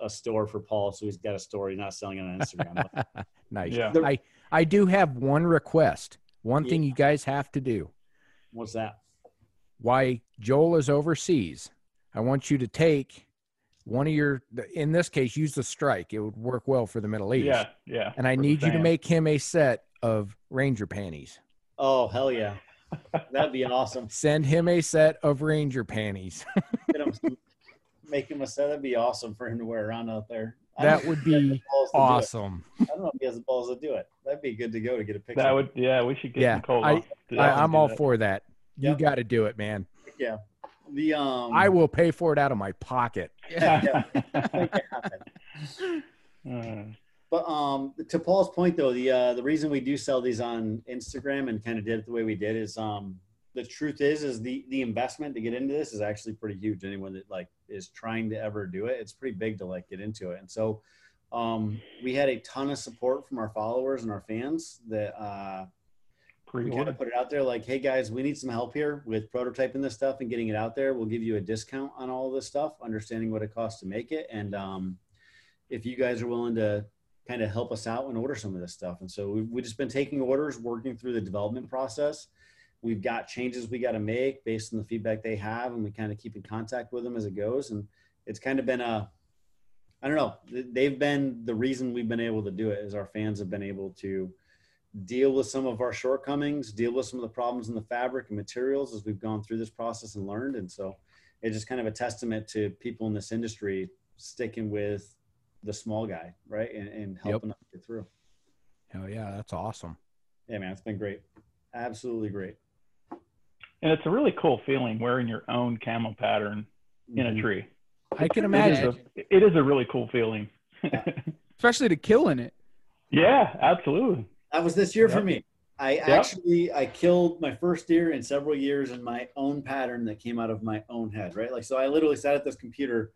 a store for Paul. So he's got a store. He's not selling it on Instagram. nice. Yeah. The- I I do have one request. One thing you guys have to do. What's that? Why Joel is overseas. I want you to take one of your in this case use the strike it would work well for the middle east Yeah, yeah. and i need you to make him a set of ranger panties Oh hell yeah, that'd be awesome. send him a set of ranger panties Get him make him a set. That'd be awesome for him to wear around out there. That would know if he has be the do awesome I don't know if he has the balls to do it. That'd be good to go to get a picture. That would, yeah, we should get Yeah, Nicole. I, I, i'm all that. for that you Yep. got to do it man yeah. The um. i will pay for it out of my pocket Yeah, make it happen. Uh, But um, to Paul's point though, the uh, the reason we do sell these on Instagram and kind of did it the way we did is um, the truth is is the the investment to get into this is actually pretty huge. Anyone that like is trying to ever do it, it's pretty big to like get into it. And so um, we had a ton of support from our followers and our fans that uh, we kind of put it out there like, hey guys, we need some help here with prototyping this stuff and getting it out there. We'll give you a discount on all of this stuff, understanding what it costs to make it. And um, if you guys are willing to kind of help us out and order some of this stuff. And so we've, we've just been taking orders, working through the development process. We've got changes we got to make based on the feedback they have, and we kind of keep in contact with them as it goes. And it's kind of been a, I don't know, they've been the reason we've been able to do it is our fans have been able to deal with some of our shortcomings, deal with some of the problems in the fabric and materials as we've gone through this process and learned. And so it's just kind of a testament to people in this industry sticking with the small guy, right? And, and helping us get through. hell yeah that's awesome Yeah, man, it's been great. Absolutely great. And it's a really cool feeling wearing your own camo pattern in a Mhm. tree. i can It is imagine a, it is a really cool feeling. especially to kill in it. yeah, absolutely. That was this year for me. I actually I killed my first deer in several years in my own pattern that came out of my own head, right? Like so I literally sat at this computer,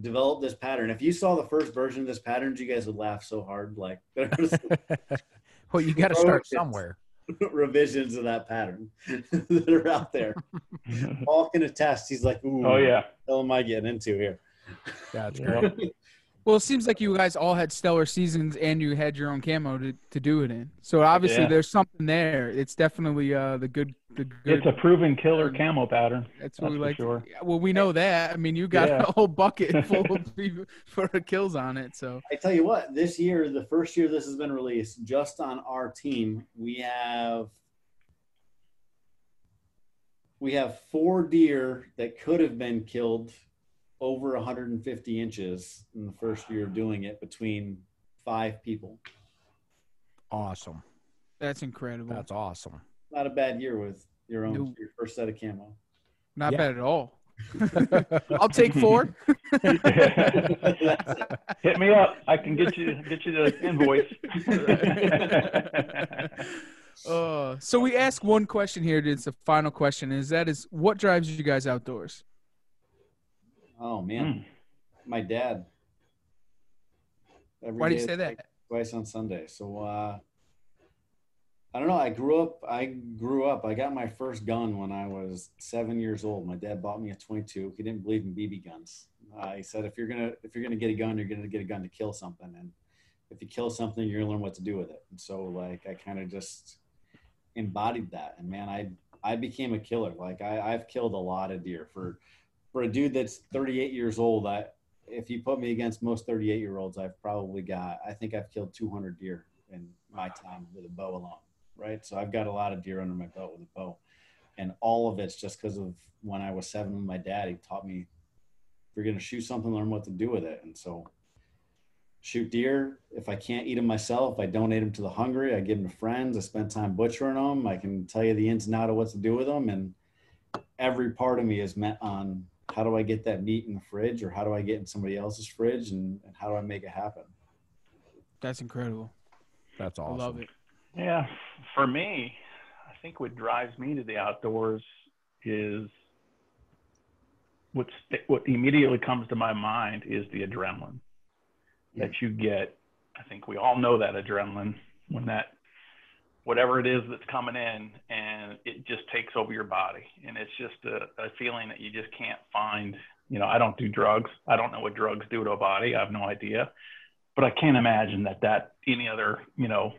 developed this pattern. If you saw the first version of this pattern, you guys would laugh so hard. Like well you got to start somewhere revisions of that pattern that are out there. Paul can attest. He's like, Ooh, oh yeah. what hell am I getting into here? that's great Well, it seems like you guys all had stellar seasons and you had your own camo to, to do it in. So obviously Yeah. there's something there. It's definitely uh, the good the good. It's a proven killer camo pattern. that's what that's we like. sure. Yeah, Well, we know that. I mean, you got Yeah. a whole bucket full of for kills on it. So I tell you what, this year, the first year this has been released, just on our team, we have we have four deer that could have been killed over 150 inches in the first year of doing it between five people. awesome that's incredible. that's awesome Not a bad year with your own No. your first set of camo. Not Yeah. bad at all. I'll take four. Hit me up. I can get you get you the invoice. Uh, so we ask one question here. It's the final question. Is that is what drives you guys outdoors? Oh man, Hmm. my dad. Every Why do you say that? twice on Sunday. So uh, I don't know. I grew up. I grew up. I got my first gun when I was seven years old. My dad bought me a 22. He didn't believe in BB guns. Uh, he said, if you're gonna if you're gonna get a gun, you're gonna get a gun to kill something, and if you kill something, you're gonna learn what to do with it. And so like I kind of just embodied that. And man, I I became a killer. Like I, I've killed a lot of deer for for a dude that's 38 years old. I if you put me against most 38 year olds, I've probably got, I think I've killed 200 deer in my time with a bow alone. Right. So I've got a lot of deer under my belt with a bow. And all of it's just because of when I was seven with my dad, he taught me if you're going to shoot something, learn what to do with it. And so shoot deer. If I can't eat them myself, I donate them to the hungry. I give them to friends. I spend time butchering them. I can tell you the ins and out of what to do with them. And every part of me is meant on how do I get that meat in the fridge or how do I get in somebody else's fridge and, and how do I make it happen? That's incredible. That's awesome. I awesome. love it. Yeah, for me, I think what drives me to the outdoors is what's what immediately comes to my mind is the adrenaline that you get. I think we all know that adrenaline when that whatever it is that's coming in and it just takes over your body. And it's just a, a feeling that you just can't find. You know i don't do drugs. I don't know what drugs do to a body. I have no idea. But i can't imagine that that any other you know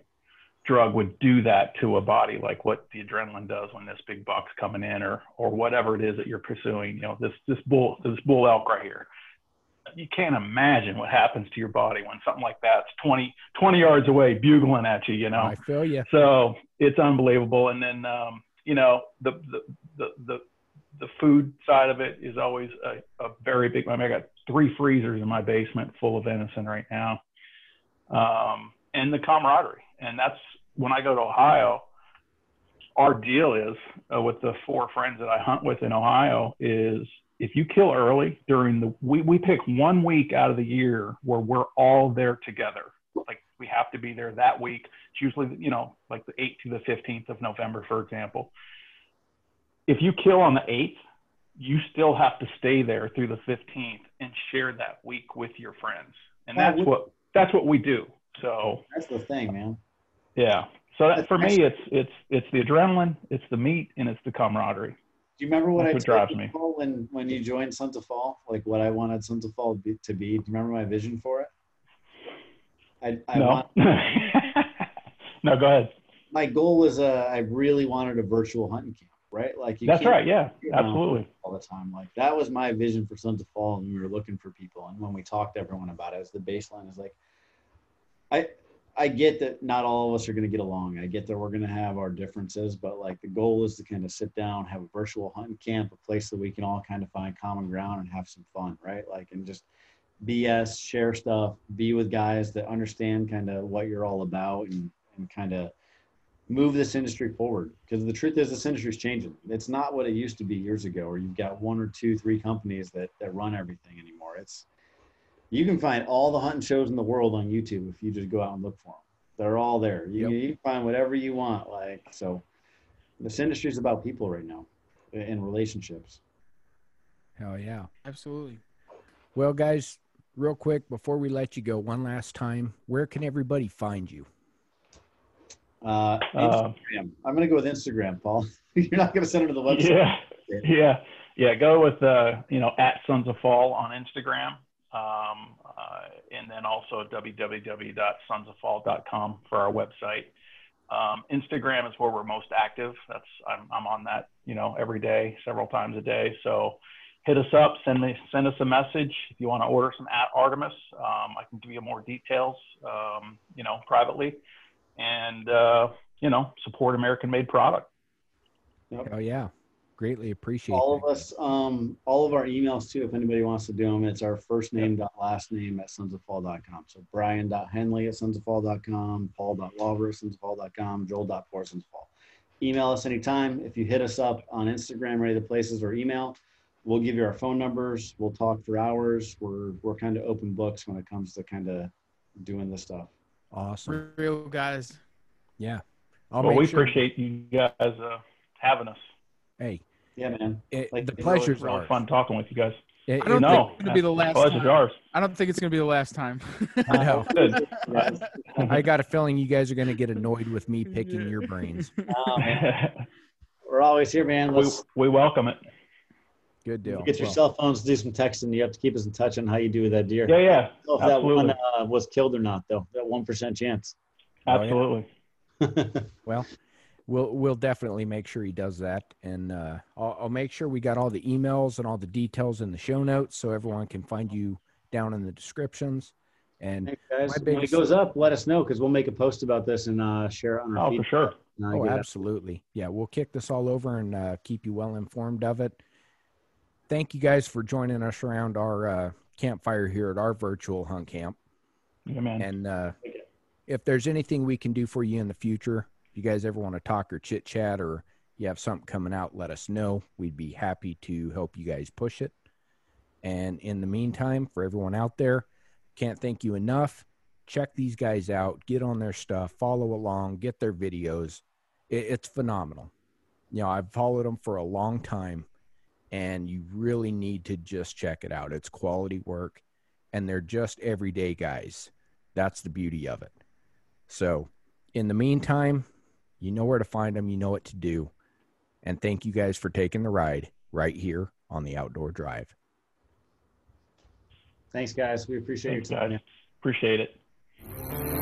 drug would do that to a body like what the adrenaline does when this big buck's coming in or or whatever it is that you're pursuing. You know this this bull this bull elk right here you can't imagine what happens to your body when something like that's 20, 20 yards away, bugling at you. You know, I feel you. so it's unbelievable. And then, um, you know, the, the, the, the, the food side of it is always a, a very big, I mean, I got three freezers in my basement full of venison right now. Um, and the camaraderie. And that's when I go to Ohio, our deal is uh, with the four friends that I hunt with in Ohio is if you kill early during the, we, we pick one week out of the year where we're all there together. Like we have to be there that week. It's usually, you know, like the 8th to the 15th of November, for example. If you kill on the 8th, you still have to stay there through the 15th and share that week with your friends. And that's we- what, that's what we do. So That's the thing, man. yeah. So that, for me, it's, it's, it's the adrenaline, it's the meat and it's the camaraderie. Do you remember what That's I what told you me. When when you joined Sons of Fall? Like what I wanted Sons of Fall be, to be. Do you remember my vision for it? I, I no. want no, go ahead. my goal was uh, I really wanted a virtual hunting camp, right? Like you That's can't right. Yeah, absolutely. all the time. Like that was my vision for Sons of Fall, and we were looking for people. And when we talked to everyone about it, as the baseline is like, I I get that not all of us are going to get along. I get that we're going to have our differences, but like the goal is to kind of sit down, have a virtual hunting camp, a place that we can all kind of find common ground and have some fun, right? Like and just BS, share stuff, be with guys that understand kind of what you're all about, and and kind of move this industry forward because the truth is this industry is changing it's not what it used to be years ago where you've got one or two three companies that, that run everything anymore it's you can find all the hunting shows in the world on youtube if you just go out and look for them they're all there you, Yep. you can find whatever you want like so this industry is about people right now and relationships Hell yeah. Absolutely. Well, guys, real quick before we let you go, one last time, where can everybody find you? uh, Uh, Instagram. i'm going to go with instagram paul you're not going to send it to the website yeah, yeah, yeah. Go with uh, you know at Sons of Fall on Instagram, um, uh, and then also www.sonsoffall.com for our website. Um, Instagram is where we're most active. That's I'm, I'm on that you know every day, several times a day. So hit us up, send me send us a message if you want to order some at Artemis. Um, I can give you more details, um, you know, privately, and uh, you know support American-made product. Oh yeah. Greatly appreciate all that, of us um all of our emails too if anybody wants to do them it's our first name dot last name at sonsoffall.com so brian dot henley at sonsoffall.com paul dot Lawver at sonsoffall.com joel dot Poor at sonsoffall email us anytime. If you hit us up on instagram or any of the places or email we'll give you our phone numbers. We'll talk for hours. We're we're kind of open books when it comes to kind of doing this stuff. Awesome. Real guys. Yeah. I'll well, we sure- appreciate you guys uh, having us. Hey, yeah man it, Like, the it's pleasure's It's really ours. fun talking with you guys. It- I don't it- no, think it's gonna be the last pleasure's time. ours. I don't think it's gonna be the last time. I know. I got a feeling you guys are going to get annoyed with me picking your brains. Um, we're always here man we, let's we welcome it. Good deal. Get your Well, cell phones, do some texting. You have to keep us in touch on how you do with that deer. Yeah, yeah, know if that one uh, was killed or not, though. That one percent chance. Oh, yeah. absolutely. Well, we'll we'll definitely make sure he does that, and uh, I'll, I'll make sure we got all the emails and all the details in the show notes, so everyone can find you down in the descriptions. And Hey, guys, when it goes up, let us know because we'll make a post about this and uh, share it on our Oh, feed. for sure. Oh, get it- absolutely, yeah, we'll kick this all over and uh, keep you well informed of it. Thank you guys for joining us around our uh, campfire here at our virtual hunt camp. Yeah, man. And uh, if there's anything we can do for you in the future, if you guys ever want to talk or chit chat or you have something coming out, let us know. We'd be happy to help you guys push it. And in the meantime, for everyone out there, can't thank you enough. Check these guys out, get on their stuff, follow along, get their videos. It, it's phenomenal. You know, I've followed them for a long time, and you really need to just check it out. It's quality work, and they're just everyday guys. That's the beauty of it. So, in the meantime, you know where to find them, you know what to do. And thank you guys for taking the ride right here on the Outdoor Drive. Thanks, guys. We appreciate Thanks, your time. guys. Appreciate it.